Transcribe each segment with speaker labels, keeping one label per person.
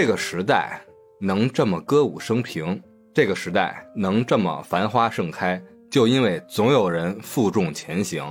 Speaker 1: 这个时代能这么歌舞升平，这个时代能这么繁花盛开，就因为总有人负重前行。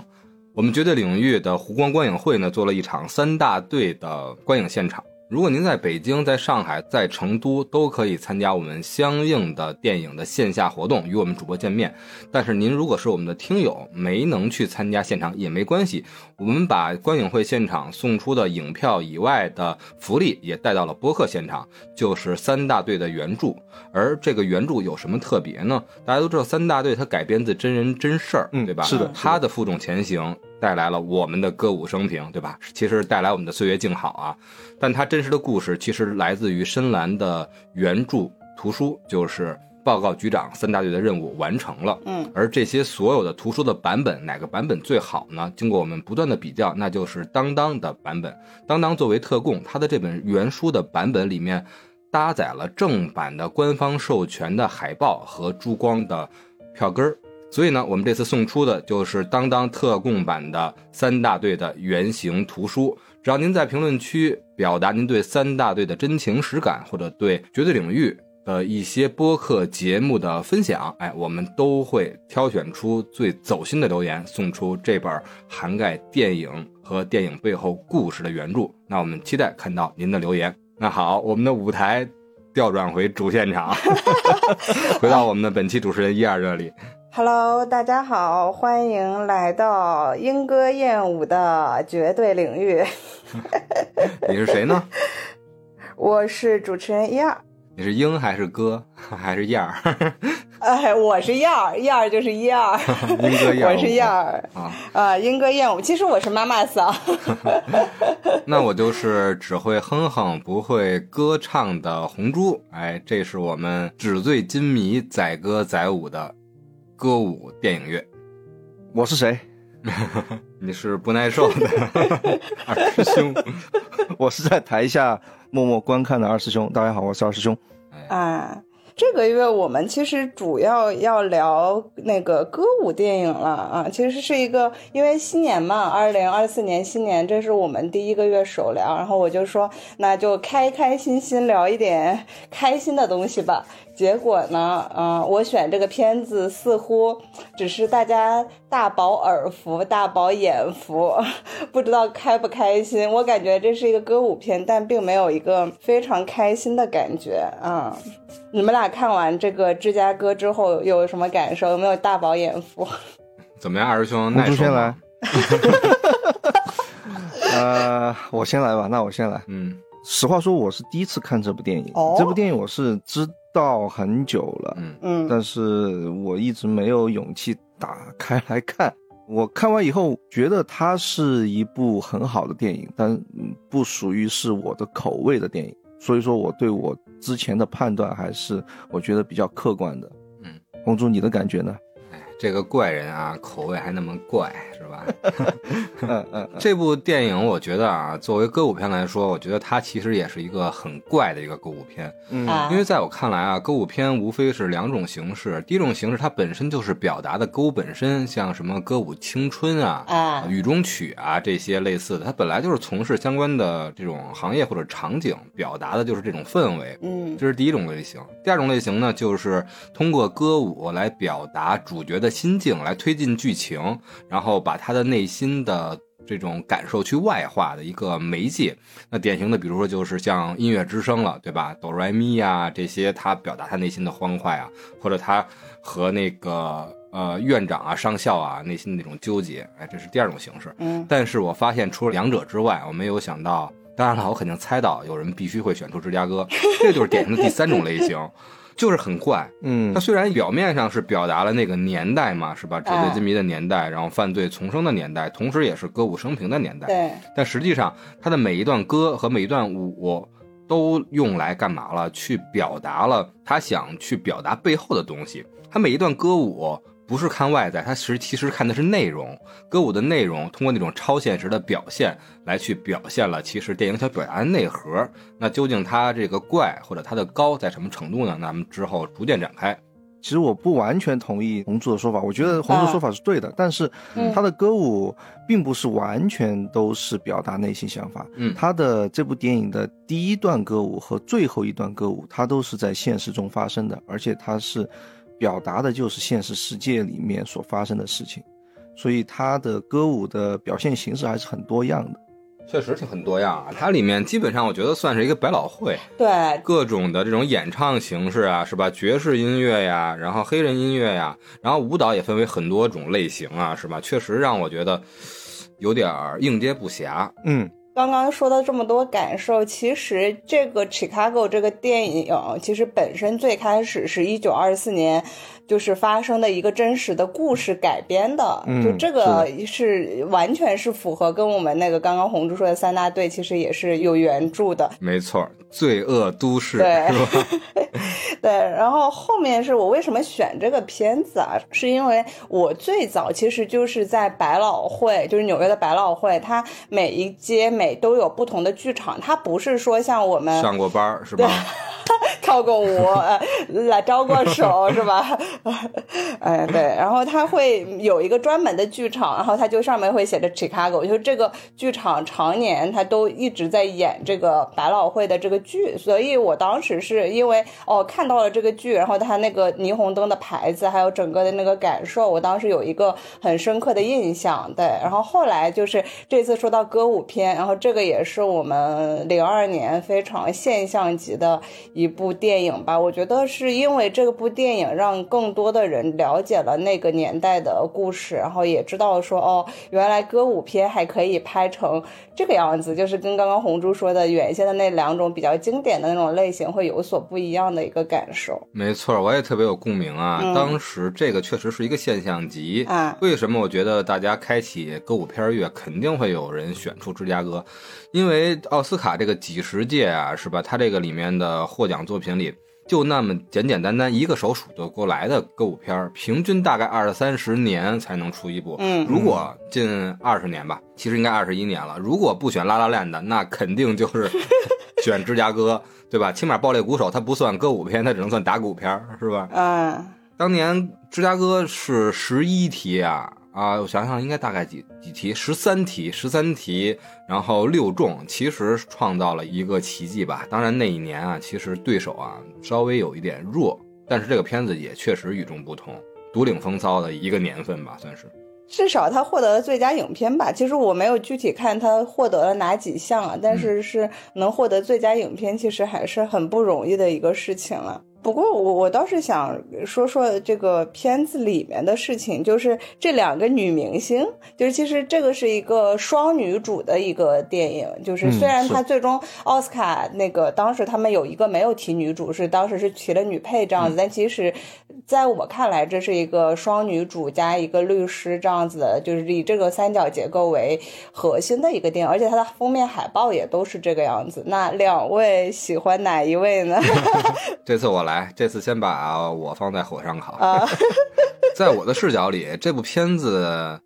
Speaker 1: 我们绝对领域的湖光观影会呢，做了一场三大队的观影现场。如果您在北京、在上海、在成都，都可以参加我们相应的电影的线下活动，与我们主播见面。但是您如果是我们的听友，没能去参加现场也没关系，我们把观影会现场送出的影票以外的福利也带到了播客现场，就是三大队的原著。而这个原著有什么特别呢？大家都知道，三大队它改编自真人真事儿，
Speaker 2: 嗯
Speaker 1: 对吧？
Speaker 2: 是的
Speaker 1: 它的负重前行带来了我们的歌舞升平，对吧？其实带来我们的岁月静好啊。但它真实的故事其实来自于深蓝的原著图书，就是报告局长三大队的任务完成了。
Speaker 3: 嗯，
Speaker 1: 而这些所有的图书的版本，哪个版本最好呢？经过我们不断的比较，那就是当当的版本。当当作为特供，它的这本原书的版本里面搭载了正版的官方授权的海报和珠光的票根儿。所以呢，我们这次送出的就是当当特供版的三大队的原型图书。只要您在评论区表达您对三大队的真情实感，或者对绝对领域的一些播客节目的分享，哎，我们都会挑选出最走心的留言，送出这本涵盖电影和电影背后故事的原著。那我们期待看到您的留言。那好，我们的舞台调转回主现场，回到我们的本期主持人一二这里。
Speaker 3: Hello，大家好，欢迎来到莺歌燕舞的绝对领域，
Speaker 1: 你是谁呢？
Speaker 3: 我是主持人一二。
Speaker 1: 你是鹰还是歌 还是燕儿？
Speaker 3: 哎，我是燕儿，燕儿就是一二，
Speaker 1: 莺歌燕舞
Speaker 3: 我是燕儿
Speaker 1: 啊。
Speaker 3: 啊，莺歌燕舞。其实我是妈妈桑，
Speaker 1: 那我就是只会哼哼不会歌唱的红猪。哎，这是我们纸醉金迷载歌载舞的歌舞电影乐。
Speaker 2: 我是谁？
Speaker 1: 你是不耐受的 二师兄。
Speaker 2: 我是在台下默默观看的二师兄。大家好，我是二师兄。
Speaker 3: 啊。这个月我们其实主要要聊那个歌舞电影了啊，其实是一个因为新年嘛，二零二四年新年，这是我们第一个月首聊，然后我就说那就开开心心聊一点开心的东西吧。结果呢，嗯、我选这个片子似乎只是大家大饱耳福、大饱眼福，不知道开不开心。我感觉这是一个歌舞片，但并没有一个非常开心的感觉啊。你们俩看完这个芝加哥之后有什么感受？有没有大饱眼福？
Speaker 1: 怎么样，二师兄
Speaker 2: 红
Speaker 1: 耐受
Speaker 2: 猪先来
Speaker 1: 吗？
Speaker 2: 呃，我先来吧。那我先来。
Speaker 1: 嗯
Speaker 2: 实话说，我是第一次看这部电影。
Speaker 3: 哦
Speaker 2: 这部电影我是知道很久了，
Speaker 1: 嗯
Speaker 3: 嗯
Speaker 2: 但是我一直没有勇气打开来看。我看完以后觉得它是一部很好的电影，但嗯不属于是我的口味的电影，所以说我对我之前的判断还是我觉得比较客观的。
Speaker 1: 嗯，
Speaker 2: 红猪，你的感觉呢？
Speaker 1: 哎，这个怪人啊，口味还那么怪，是吧？
Speaker 2: 嗯嗯
Speaker 1: 这部电影我觉得啊，作为歌舞片来说，我觉得它其实也是一个很怪的一个歌舞片。
Speaker 2: 嗯
Speaker 3: 啊
Speaker 1: 因为在我看来啊，歌舞片无非是两种形式。第一种形式，它本身就是表达的歌舞本身，像什么歌舞青春啊、
Speaker 3: 啊
Speaker 1: 雨中曲啊这些类似的，它本来就是从事相关的这种行业或者场景，表达的就是这种氛围。
Speaker 3: 嗯
Speaker 1: 这是第一种类型。第二种类型呢，就是通过歌舞来表达主角的心境，来推进剧情，然后把他的内心的这种感受去外化的一个媒介。那典型的，比如说就是像音乐之声了，对吧？哆来咪呀这些，他表达他内心的欢快啊，或者他和那个呃院长啊、上校啊内心的那种纠结，哎，这是第二种形式。
Speaker 3: 嗯
Speaker 1: 但是我发现除了两者之外，我没有想到，当然了，我肯定猜到有人必须会选出芝加哥，这就是典型的第三种类型，就是很怪。
Speaker 2: 嗯
Speaker 1: 它虽然表面上是表达了那个年代嘛，是吧？纸醉金迷的年代，然后犯罪丛生的年代，同时也是歌舞升平的年代。
Speaker 3: 对，
Speaker 1: 但实际上，它的每一段歌和每一段舞都用来干嘛了？去表达了他想去表达背后的东西。他每一段歌舞不是看外在，他实其实看的是内容。歌舞的内容通过那种超现实的表现来去表现了其实电影想表达的内核。那究竟它这个怪或者它的高在什么程度呢？那咱们之后逐渐展开。
Speaker 2: 其实我不完全同意红柱的说法，我觉得红柱说法是对的，但是
Speaker 3: 嗯
Speaker 2: 他的歌舞并不是完全都是表达内心想法。
Speaker 1: 嗯
Speaker 2: 他的这部电影的第一段歌舞和最后一段歌舞，它都是在现实中发生的，而且它是表达的就是现实世界里面所发生的事情，所以他的歌舞的表现形式还是很多样的。
Speaker 1: 确实挺很多样啊。它里面基本上我觉得算是一个百老汇，
Speaker 3: 对，
Speaker 1: 各种的这种演唱形式啊，是吧？爵士音乐呀，然后黑人音乐呀，然后舞蹈也分为很多种类型啊，是吧？确实让我觉得有点应接不暇。
Speaker 2: 嗯，
Speaker 3: 刚刚说到这么多感受，其实这个《Chicago》这个电影，其实本身最开始是一九二四年，就是发生的一个真实的故事改编的，
Speaker 2: 嗯
Speaker 3: 就这个是完全是符合跟我们那个刚刚红珠说的三大队，其实也是有原著的。
Speaker 1: 没错，罪恶都市
Speaker 3: 对
Speaker 1: 是？
Speaker 3: 对，然后后面是我为什么选这个片子啊？是因为我最早其实就是在百老汇，就是纽约的百老汇，它每一街每都有不同的剧场，它不是说像我们
Speaker 1: 上过班儿是吧？
Speaker 3: 跳过舞，呃，来招过手是吧？哎，对，然后它会有一个专门的剧场，然后它就上面会写着 Chicago，就是这个剧场常年它都一直在演这个百老汇的这个剧，所以我当时是因为哦看到了这个剧，然后它那个霓虹灯的牌子，还有整个的那个感受，我当时有一个很深刻的印象。对，然后后来就是这次说到歌舞片，然后这个也是我们零二年非常现象级的一部电影吧。我觉得是因为这部电影让更多的人了解了那个年代的故事，然后也知道说哦，原来歌舞片还可以拍成这个样子，就是跟刚刚红珠说的原先的那两种比较经典的那种类型会有所不一样的一个感受
Speaker 1: 没错，我也特别有共鸣啊。
Speaker 3: 嗯
Speaker 1: 当时这个确实是一个现象级。
Speaker 3: 啊。
Speaker 1: 为什么我觉得大家开启歌舞片月肯定会有人选出芝加哥？因为奥斯卡这个几十届啊，是吧？它这个里面的获奖作品里，就那么简简单单一个手数得过来的歌舞片儿，平均大概二三十年才能出一部。
Speaker 3: 嗯
Speaker 1: 如果近二十年吧，其实应该二十一年了。如果不选拉拉链的，那肯定就是 选芝加哥，对吧？起码爆裂鼓手它不算歌舞片，它只能算打鼓片儿，是吧？
Speaker 3: 嗯，
Speaker 1: 当年芝加哥是十一题啊啊，我想想应该大概几几题，十三题，十三题，然后六中，其实创造了一个奇迹吧。当然那一年啊，其实对手啊稍微有一点弱，但是这个片子也确实与众不同，独领风骚的一个年份吧，算是。
Speaker 3: 至少他获得了最佳影片吧。其实我没有具体看他获得了哪几项啊，但是是能获得最佳影片，其实还是很不容易的一个事情了。不过我我倒是想说说这个片子里面的事情，就是这两个女明星，就是其实这个是一个双女主的一个电影，就是
Speaker 2: 嗯
Speaker 3: 虽然
Speaker 2: 是
Speaker 3: 它最终奥斯卡那个当时他们有一个没有提女主，是当时是提了女配这样子，但其实在我看来，这是一个双女主加一个律师这样子的，就是以这个三角结构为核心的一个电影，而且它的封面海报也都是这个样子。那两位喜欢哪一位呢？
Speaker 1: 这次我来，这次先把我放在火上烤。
Speaker 3: 啊，
Speaker 1: 在我的视角里，这部片子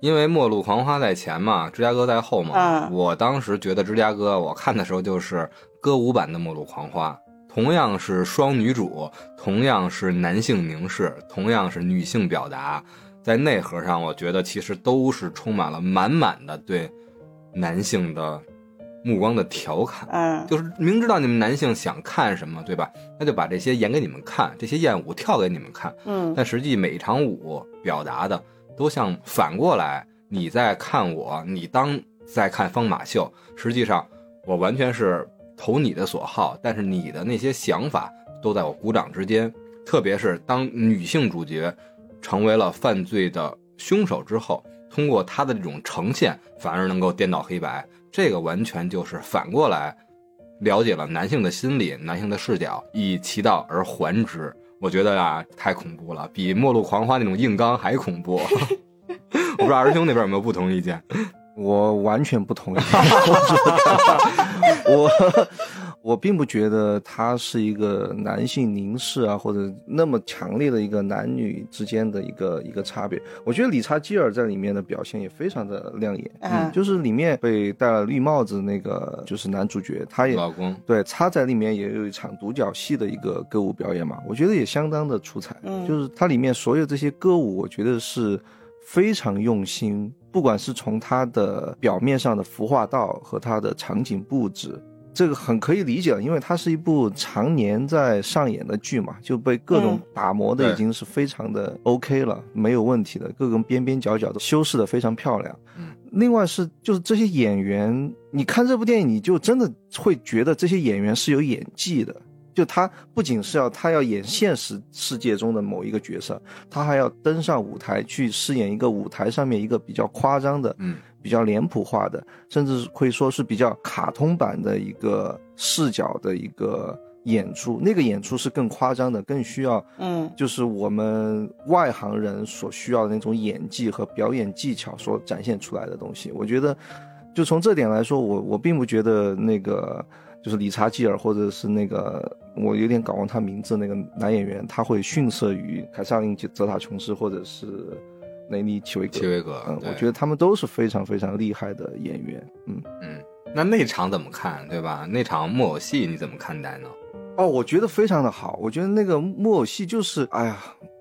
Speaker 1: 因为《末路狂花》在前嘛，芝加哥在后嘛。
Speaker 3: 嗯
Speaker 1: 我当时觉得芝加哥，我看的时候就是歌舞版的《末路狂花》，同样是双女主，同样是男性凝视，同样是女性表达，在内核上，我觉得其实都是充满了满满的对男性的目光的调侃。
Speaker 3: 嗯，
Speaker 1: 就是明知道你们男性想看什么，对吧？那就把这些演给你们看，这些艳舞跳给你们看。
Speaker 3: 嗯
Speaker 1: 但实际每一场舞表达的都像反过来，你在看我，你当在看方马秀。实际上，我完全是投你的所好，但是你的那些想法都在我鼓掌之间。特别是当女性主角成为了犯罪的凶手之后，通过她的这种呈现，反而能够颠倒黑白。这个完全就是反过来了解了男性的心理、男性的视角，以其道而还之。我觉得啊，太恐怖了，比《末路狂花》那种硬刚还恐怖。我不知道二师兄那边有没有不同意见？
Speaker 2: 我完全不同意。我我我并不觉得他是一个男性凝视啊，或者那么强烈的一个男女之间的一个一个差别。我觉得理查基尔在里面的表现也非常的亮眼，
Speaker 3: 嗯
Speaker 2: 就是里面被戴了绿帽子那个就是男主角，他也
Speaker 1: 老公，
Speaker 2: 对，他在里面也有一场独角戏的一个歌舞表演嘛，我觉得也相当的出彩。
Speaker 3: 嗯
Speaker 2: 就是它里面所有这些歌舞，我觉得是非常用心，不管是从它的表面上的服化道和它的场景布置，这个很可以理解了，因为它是一部常年在上演的剧嘛，就被各种
Speaker 3: 嗯
Speaker 2: 打磨的已经是非常的 OK 了，没有问题的，各种边边角角都修饰的非常漂亮。
Speaker 1: 嗯，
Speaker 2: 另外是就是这些演员，你看这部电影，你就真的会觉得这些演员是有演技的。就他不仅是要他要演现实世界中的某一个角色，他还要登上舞台去饰演一个舞台上面一个比较夸张的、
Speaker 1: 嗯，
Speaker 2: 比较脸谱化的，甚至可以说是比较卡通版的一个视角的一个演出。那个演出是更夸张的，更需要
Speaker 3: 嗯
Speaker 2: 就是我们外行人所需要的那种演技和表演技巧所展现出来的东西。我觉得，就从这点来说，我我并不觉得那个就是理查基尔或者是那个我有点搞忘他名字那个男演员，他会逊色于凯撒琳·泽塔琼斯或者是雷尼·齐维格。
Speaker 1: 齐维格
Speaker 2: 嗯，我觉得他们都是非常非常厉害的演员。嗯，
Speaker 1: 嗯，那那场怎么看，对吧？那场木偶戏你怎么看待呢？
Speaker 2: 哦，我觉得非常的好。我觉得那个木偶戏就是，哎呀，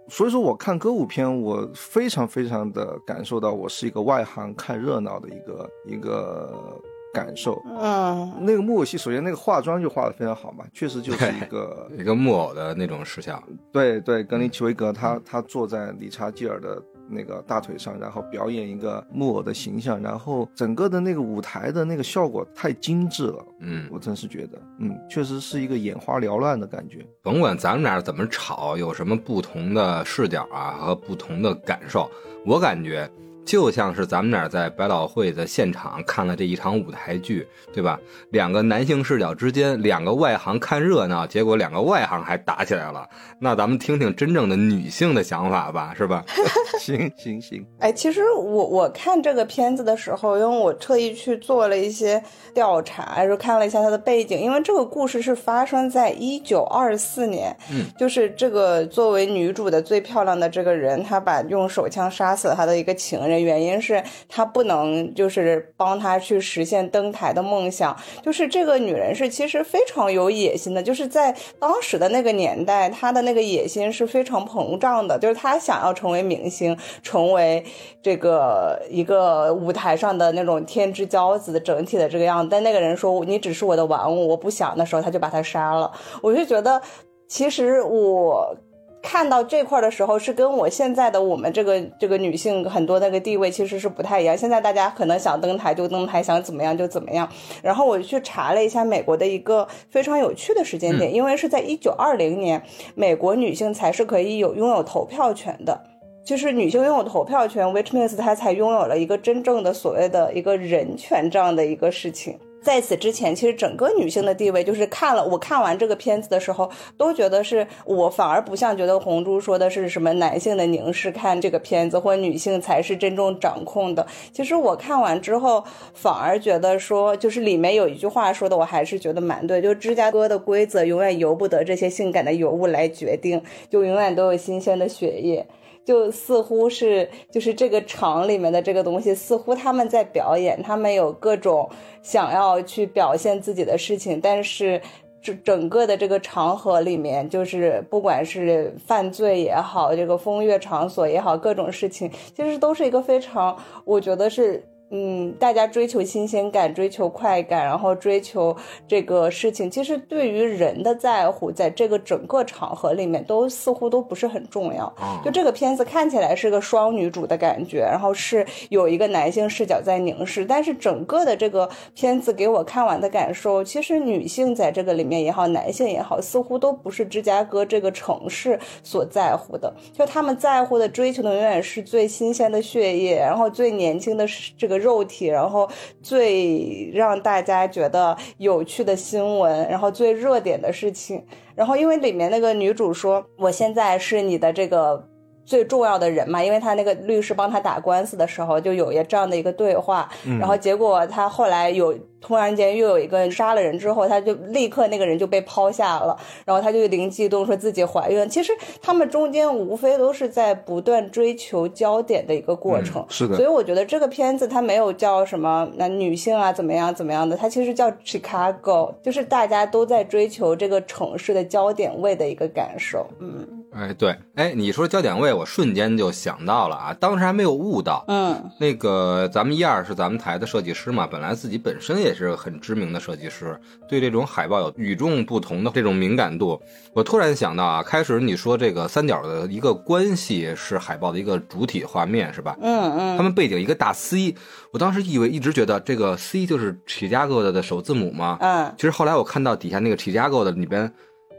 Speaker 2: 所以说我看歌舞片，我非常非常的感受到我是一个外行看热闹的一个一个感受。
Speaker 3: 嗯
Speaker 2: 那个木偶戏，首先那个化妆就化的非常好嘛，确实就是一个
Speaker 1: 一个木偶的那种视效，
Speaker 2: 对对，格林奇维格他他坐在理查基尔的那个大腿上，然后表演一个木偶的形象，然后整个的那个舞台的那个效果太精致了，
Speaker 1: 嗯，
Speaker 2: 我真是觉得，嗯，确实是一个眼花缭乱的感觉。
Speaker 1: 甭管咱们俩怎么吵，有什么不同的视角啊和不同的感受，我感觉就像是咱们俩在百老汇的现场看了这一场舞台剧，对吧？两个男性视角之间，两个外行看热闹，结果两个外行还打起来了。那咱们听听真正的女性的想法吧，是吧？
Speaker 2: 行行行，
Speaker 3: 哎，其实我我看这个片子的时候，因为我特意去做了一些调查，然后看了一下它的背景，因为这个故事是发生在一九二四年，
Speaker 1: 嗯，
Speaker 3: 就是这个作为女主的最漂亮的这个人，她把用手枪杀死了她的一个情人，的原因是她不能就是帮他去实现登台的梦想，就是这个女人是其实非常有野心的，就是在当时的那个年代，她的那个野心是非常膨胀的，就是她想要成为明星，成为这个一个舞台上的那种天之骄子的整体的这个样子。但那个人说你只是我的玩物，我不想的时候，他就把他杀了。我就觉得，其实我。看到这块的时候，是跟我现在的我们这个这个女性很多那个地位其实是不太一样。现在大家可能想登台就登台，想怎么样就怎么样。然后我去查了一下美国的一个非常有趣的时间点，因为是在一九二零年，美国女性才是可以有拥有投票权的。就是女性拥有投票权，which means 她才拥有了一个真正的所谓的一个人权这样的一个事情。在此之前，其实整个女性的地位，就是看了我看完这个片子的时候，都觉得是我反而不像觉得红珠说的是什么男性的凝视看这个片子，或女性才是真正掌控的。其实我看完之后，反而觉得说，就是里面有一句话说的，我还是觉得蛮对，就芝加哥的规则永远由不得这些性感的尤物来决定，就永远都有新鲜的血液。就似乎是就是这个场里面的这个东西，似乎他们在表演，他们有各种想要去表现自己的事情，但是整整个的这个场合里面，就是不管是犯罪也好，这个风月场所也好，各种事情，其实都是一个非常，我觉得是。嗯，大家追求新鲜感，追求快感，然后追求这个事情，其实对于人的在乎，在这个整个场合里面，都似乎都不是很重要。
Speaker 1: 哦
Speaker 3: 就这个片子看起来是个双女主的感觉，然后是有一个男性视角在凝视，但是整个的这个片子给我看完的感受，其实女性在这个里面也好，男性也好，似乎都不是芝加哥这个城市所在乎的，就他们在乎的、追求的永远是最新鲜的血液，然后最年轻的这个肉体，然后最让大家觉得有趣的新闻，然后最热点的事情。然后因为里面那个女主说，我现在是你的这个。最重要的人嘛，因为他那个律师帮他打官司的时候，就有一这样的一个对话，然后结果他后来有突然间又有一个人杀了人之后，他就立刻那个人就被抛下了，然后他就灵机一动说自己怀孕。其实他们中间无非都是在不断追求焦点的一个过程，
Speaker 2: 是的
Speaker 3: 所以我觉得这个片子它没有叫什么那女性啊怎么样怎么样的，它其实叫 Chicago，就是大家都在追求这个城市的焦点位的一个感受，嗯。
Speaker 1: 哎，对，哎，你说焦点位，我瞬间就想到了啊，当时还没有悟到，
Speaker 3: 嗯
Speaker 1: 那个咱们一二是咱们台的设计师嘛，本来自己本身也是很知名的设计师，对这种海报有与众不同的这种敏感度。我突然想到啊，开始你说这个三角的一个关系是海报的一个主体画面是吧？
Speaker 3: 嗯嗯，
Speaker 1: 他们背景一个大 C，我当时以为一直觉得这个 C 就是起加哥的的首字母嘛，
Speaker 3: 嗯
Speaker 1: 其实后来我看到底下那个 Chicago 的里边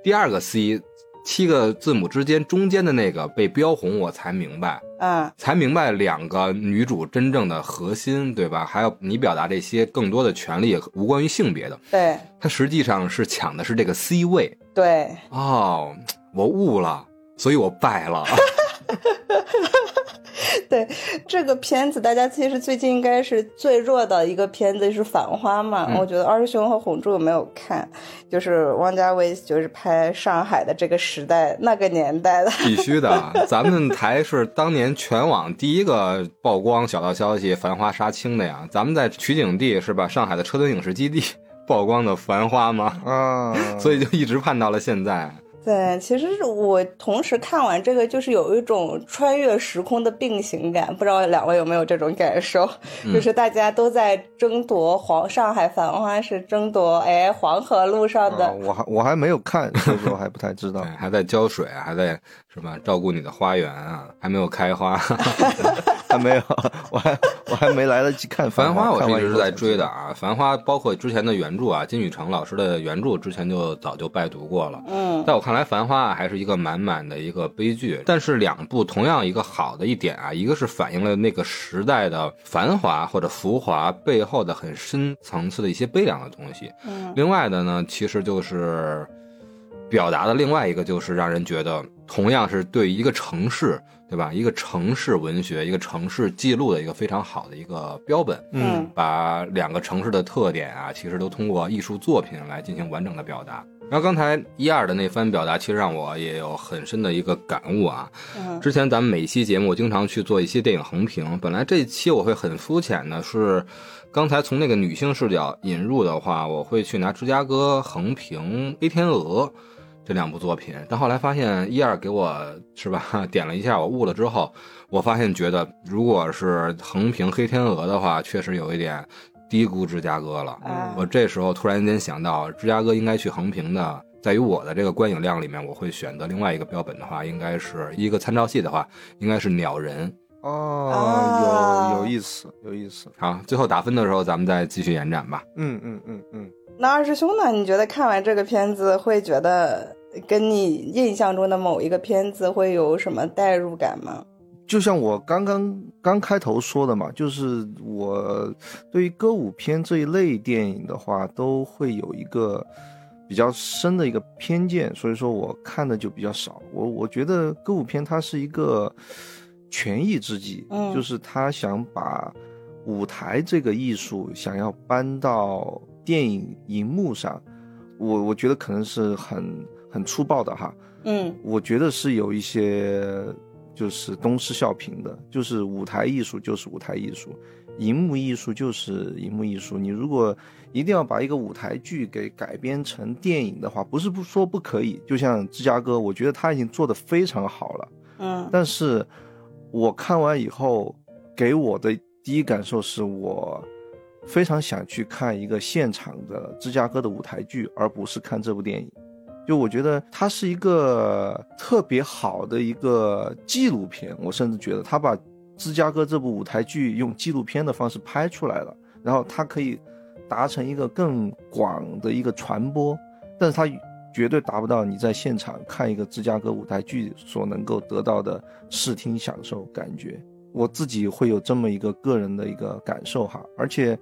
Speaker 1: 第二个 C，七个字母之间中间的那个被标红，我才明白，
Speaker 3: 嗯
Speaker 1: 才明白两个女主真正的核心，对吧？还有你表达这些更多的权利无关于性别的，
Speaker 3: 对
Speaker 1: 它实际上是抢的是这个 C 位
Speaker 3: 对，
Speaker 1: 哦，我悟了，所以我败了。
Speaker 3: 对这个片子，大家其实最近应该是最热的一个片子是《繁花》嘛。
Speaker 1: 嗯
Speaker 3: 我觉得二师兄和红柱没有看，就是王家卫就是拍上海的这个时代那个年代的。
Speaker 1: 必须的，咱们台是当年全网第一个曝光小道消息《繁花》杀青的呀。咱们在取景地是吧？上海的车墩影视基地 曝光的《繁花》嘛，
Speaker 2: 啊，
Speaker 1: 所以就一直盼到了现在。
Speaker 3: 对，其实是我同时看完这个，就是有一种穿越时空的并行感，不知道两位有没有这种感受？就是大家都在争夺黄上海繁花是争夺哎黄河路上的
Speaker 2: 啊我还我还没有看，所以说还不太知道。
Speaker 1: 还在浇水，还在是吧？照顾你的花园啊，还没有开花。
Speaker 2: 还没有，我还我还没来得及看
Speaker 1: 繁花
Speaker 2: 花，
Speaker 1: 我一直
Speaker 2: 是在。
Speaker 1: 追的啊。繁花包括之前的原著啊，金宇澄老师的原著之前就早就拜读过了。
Speaker 3: 嗯
Speaker 1: 在我看来，《繁花》啊还是一个满满的一个悲剧。但是两部同样一个好的一点啊，一个是反映了那个时代的繁华或者浮华背后的很深层次的一些悲凉的东西。
Speaker 3: 嗯
Speaker 1: 另外的呢，其实就是表达的另外一个，就是让人觉得同样是对一个城市，对吧？一个城市文学，一个城市记录的一个非常好的一个标本。
Speaker 3: 嗯
Speaker 1: 把两个城市的特点啊，其实都通过艺术作品来进行完整的表达。然后刚才一二的那番表达，其实让我也有很深的一个感悟啊。
Speaker 3: 嗯
Speaker 1: 之前咱们每期节目经常去做一些电影横评，本来这一期我会很肤浅的，是刚才从那个女性视角引入的话，我会去拿芝加哥横评《黑天鹅》这两部作品，但后来发现一二给我是吧 点了一下，我悟了之后，我发现觉得如果是横评《黑天鹅》的话，确实有一点低估芝加哥了。
Speaker 3: 嗯
Speaker 1: 我这时候突然间想到，芝加哥应该去横评的，在于我的这个观影量里面，我会选择另外一个标本的话，应该是一个参照系的话，应该是《鸟人》。
Speaker 2: 哦，
Speaker 3: 啊
Speaker 2: 有有意思，有意思。
Speaker 1: 好，最后打分的时候，咱们再继续延展吧。
Speaker 2: 嗯嗯嗯嗯，
Speaker 3: 那二师兄呢？你觉得看完这个片子会觉得跟你印象中的某一个片子会有什么代入感吗？
Speaker 2: 就像我刚刚刚开头说的嘛，就是我对于歌舞片这一类电影的话，都会有一个比较深的一个偏见，所以说我看的就比较少。我我觉得歌舞片它是一个权宜之计，
Speaker 3: 嗯
Speaker 2: 就是他想把舞台这个艺术想要搬到电影荧幕上，我我觉得可能是很很粗暴的哈，
Speaker 3: 嗯
Speaker 2: 我觉得是有一些就是东施效颦的，就是舞台艺术就是舞台艺术，荧幕艺术就是荧幕艺术。你如果一定要把一个舞台剧给改编成电影的话，不是不说不可以。就像芝加哥，我觉得他已经做得非常好了，
Speaker 3: 嗯
Speaker 2: 但是我看完以后给我的第一感受是我非常想去看一个现场的芝加哥的舞台剧，而不是看这部电影。就我觉得它是一个特别好的一个纪录片，我甚至觉得他把芝加哥这部舞台剧用纪录片的方式拍出来了，然后它可以达成一个更广的一个传播，但是它绝对达不到你在现场看一个芝加哥舞台剧所能够得到的视听享受感觉。我自己会有这么一个个人的一个感受哈，而且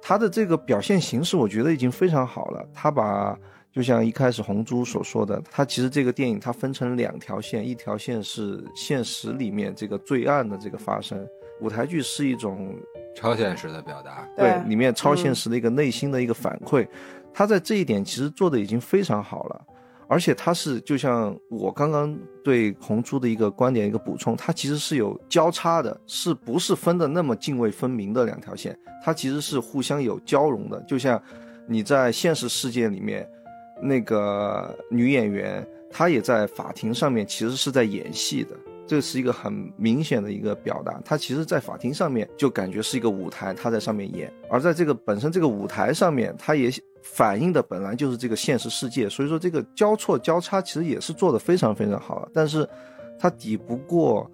Speaker 2: 他的这个表现形式，我觉得已经非常好了。他把就像一开始红珠所说的，它其实这个电影它分成两条线，一条线是现实里面这个罪案的这个发生，舞台剧是一种
Speaker 1: 超现实的表达。
Speaker 3: 对
Speaker 2: 里面超现实的一个内心的一个反馈，他在这一点其实做的已经非常好了。而且它是就像我刚刚对红猪的一个观点一个补充，它其实是有交叉的，是不是分的那么泾渭分明的两条线？它其实是互相有交融的。就像你在现实世界里面，那个女演员她也在法庭上面其实是在演戏的，这是一个很明显的一个表达。她其实，在法庭上面就感觉是一个舞台，她在上面演，而在这个本身这个舞台上面，她也。反映的本来就是这个现实世界，所以说这个交错交叉其实也是做的非常非常好但是，它抵不过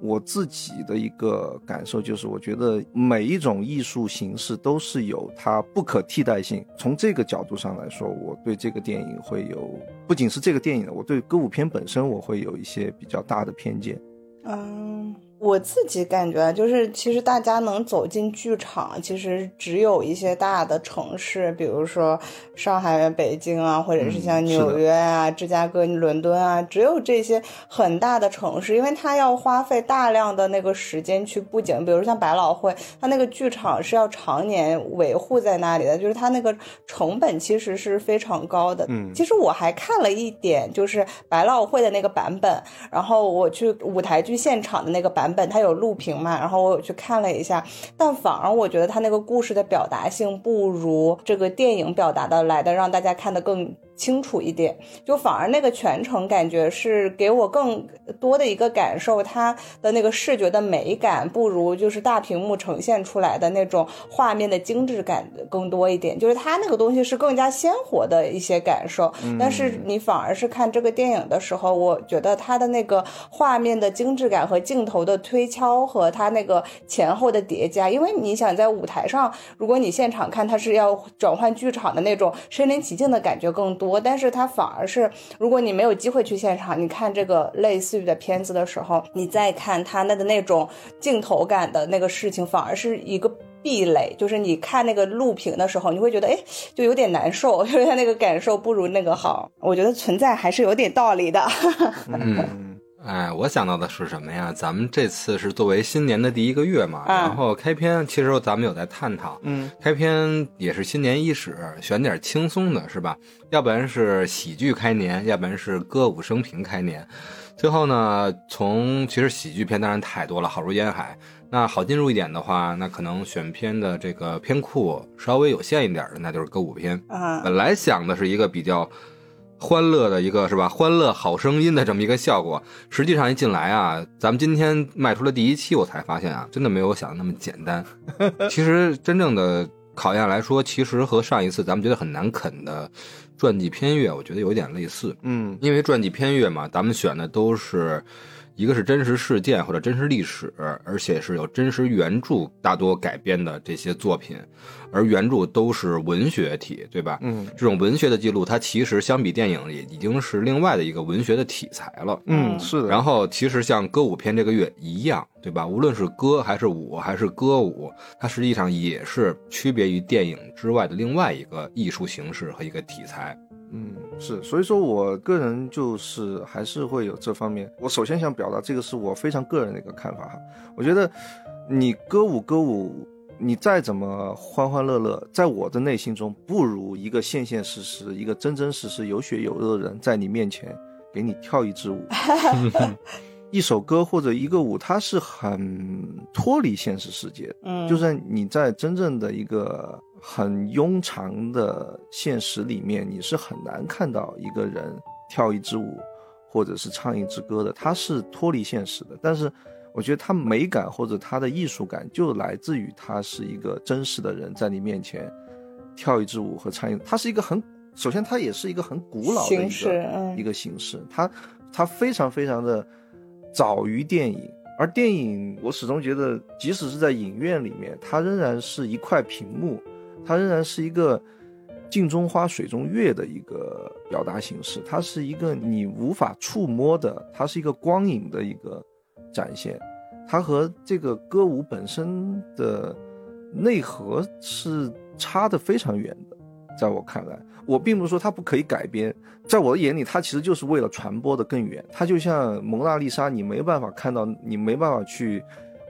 Speaker 2: 我自己的一个感受，就是我觉得每一种艺术形式都是有它不可替代性。从这个角度上来说，我对这个电影会有，不仅是这个电影，我对歌舞片本身我会有一些比较大的偏见。
Speaker 3: 嗯。我自己感觉就是，其实大家能走进剧场，其实只有一些大的城市，比如说上海、北京啊，或者是像纽约啊、芝加哥、伦敦啊，只有这些很大的城市，因为它要花费大量的那个时间去布景，比如像百老汇，它那个剧场是要常年维护在那里的，就是它那个成本其实是非常高的。
Speaker 2: 嗯，
Speaker 3: 其实我还看了一点，就是百老汇的那个版本，然后我去舞台剧现场的那个版。本它有录屏嘛，然后我有去看了一下，但反而我觉得它那个故事的表达性不如这个电影表达的来的让大家看得更。清楚一点，就反而那个全程感觉是给我更多的一个感受，它的那个视觉的美感不如就是大屏幕呈现出来的那种画面的精致感更多一点，就是它那个东西是更加鲜活的一些感受。但是你反而是看这个电影的时候，我觉得它的那个画面的精致感和镜头的推敲和它那个前后的叠加，因为你想在舞台上，如果你现场看，它是要转换剧场的那种身临其境的感觉更多。但是它反而是，如果你没有机会去现场，你看这个类似于的片子的时候，你再看它那的那种镜头感的那个事情，反而是一个壁垒。就是你看那个录屏的时候，你会觉得哎，就有点难受，因为他那个感受不如那个好。我觉得存在还是有点道理的。
Speaker 1: 嗯。哎，我想到的是什么呀？咱们这次是作为新年的第一个月嘛，然后开篇其实咱们有在探讨，
Speaker 2: 嗯，
Speaker 1: 开篇也是新年伊始，选点轻松的，是吧？要不然是喜剧开年，要不然是歌舞升平开年。最后呢，从其实喜剧片当然太多了，好如烟海。那好进入一点的话，那可能选片的这个片库稍微有限一点的，那就是歌舞片。
Speaker 3: 啊，
Speaker 1: 本来想的是一个比较。欢乐的一个是吧？欢乐好声音的这么一个效果，实际上一进来啊，咱们今天迈出了第一期，我才发现啊，真的没有我想的那么简单。其实真正的考验来说，其实和上一次咱们觉得很难啃的传记片乐，我觉得有点类似。
Speaker 2: 嗯，
Speaker 1: 因为传记片乐嘛，咱们选的都是。一个是真实事件或者真实历史，而且是有真实原著大多改编的这些作品，而原著都是文学体，对吧？
Speaker 2: 嗯，
Speaker 1: 这种文学的记录，它其实相比电影也已经是另外的一个文学的题材了。
Speaker 2: 嗯，是的。
Speaker 1: 然后其实像歌舞片这个月一样，对吧？无论是歌还是舞还是歌舞，它实际上也是区别于电影之外的另外一个艺术形式和一个题材。
Speaker 2: 嗯，是，所以说我个人就是还是会有这方面。我首先想表达这个是我非常个人的一个看法哈。我觉得你歌舞歌舞，你再怎么欢欢乐乐，在我的内心中不如一个现现实实、一个真真实实、有血有肉的人在你面前给你跳一支舞。一首歌或者一个舞，它是很脱离现实世界。
Speaker 3: 嗯，
Speaker 2: 就是你在真正的一个。很庸常的现实里面，你是很难看到一个人跳一支舞，或者是唱一支歌的，他是脱离现实的。但是，我觉得他美感或者他的艺术感就来自于他是一个真实的人在你面前跳一支舞和唱一，他是一个很，首先他也是一个很古老的一个一个形式，他他非常非常的早于电影。而电影，我始终觉得，即使是在影院里面，它仍然是一块屏幕。它仍然是一个镜中花水中月的一个表达形式，它是一个你无法触摸的，它是一个光影的一个展现，它和这个歌舞本身的内核是差的非常远的。在我看来，我并不是说它不可以改编，在我的眼里，它其实就是为了传播的更远。它就像蒙娜丽莎，你没办法看到，你没办法去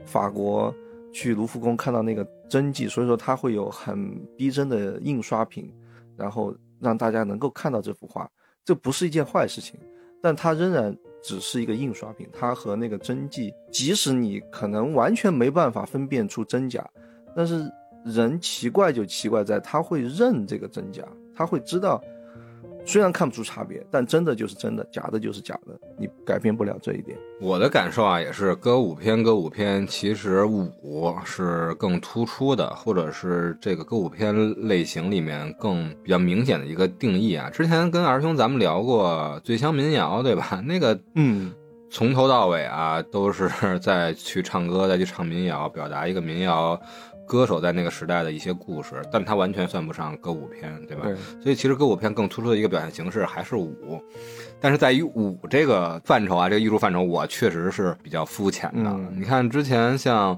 Speaker 2: 法国去卢浮宫看到那个真迹，所以说它会有很逼真的印刷品，然后让大家能够看到这幅画。这不是一件坏事情，但它仍然只是一个印刷品，它和那个真迹，即使你可能完全没办法分辨出真假，但是。人奇怪就奇怪在他会认这个真假，他会知道，虽然看不出差别，但真的就是真的，假的就是假的，你改变不了这一点。
Speaker 1: 我的感受啊，也是歌舞片，歌舞片其实舞是更突出的，或者是这个歌舞片类型里面更比较明显的一个定义啊。之前跟二兄咱们聊过醉乡民谣，对吧？那个
Speaker 2: 嗯，
Speaker 1: 从头到尾啊都是在去唱歌，再去唱民谣，表达一个民谣。歌手在那个时代的一些故事，但它完全算不上歌舞片，对吧？所以其实歌舞片更突出的一个表现形式还是舞，但是在于舞这个范畴啊，这个艺术范畴，我确实是比较肤浅的。你看之前像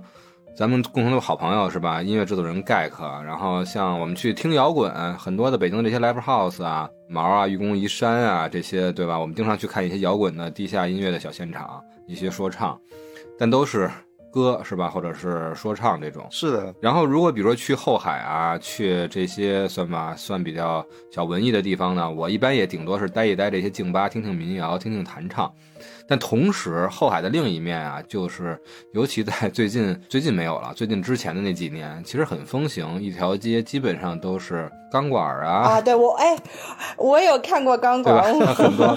Speaker 1: 咱们共同的好朋友是吧？音乐制作人盖克，然后像我们去听摇滚，很多的北京的这些 live house 啊、毛啊、愚公移山啊这些，对吧？我们经常去看一些摇滚的地下音乐的小现场，一些说唱，但都是。歌是吧，或者是说唱这种
Speaker 2: 是的。
Speaker 1: 然后如果比如说去后海啊，去这些算吧，算比较小文艺的地方呢，我一般也顶多是待一待这些静吧，听听民谣，听听弹唱。但同时，后海的另一面啊，就是尤其在最近，最近没有了，最近之前的那几年，其实很风行，一条街基本上都是钢管啊。
Speaker 3: 啊，对我哎，我有看过钢管，
Speaker 1: 很多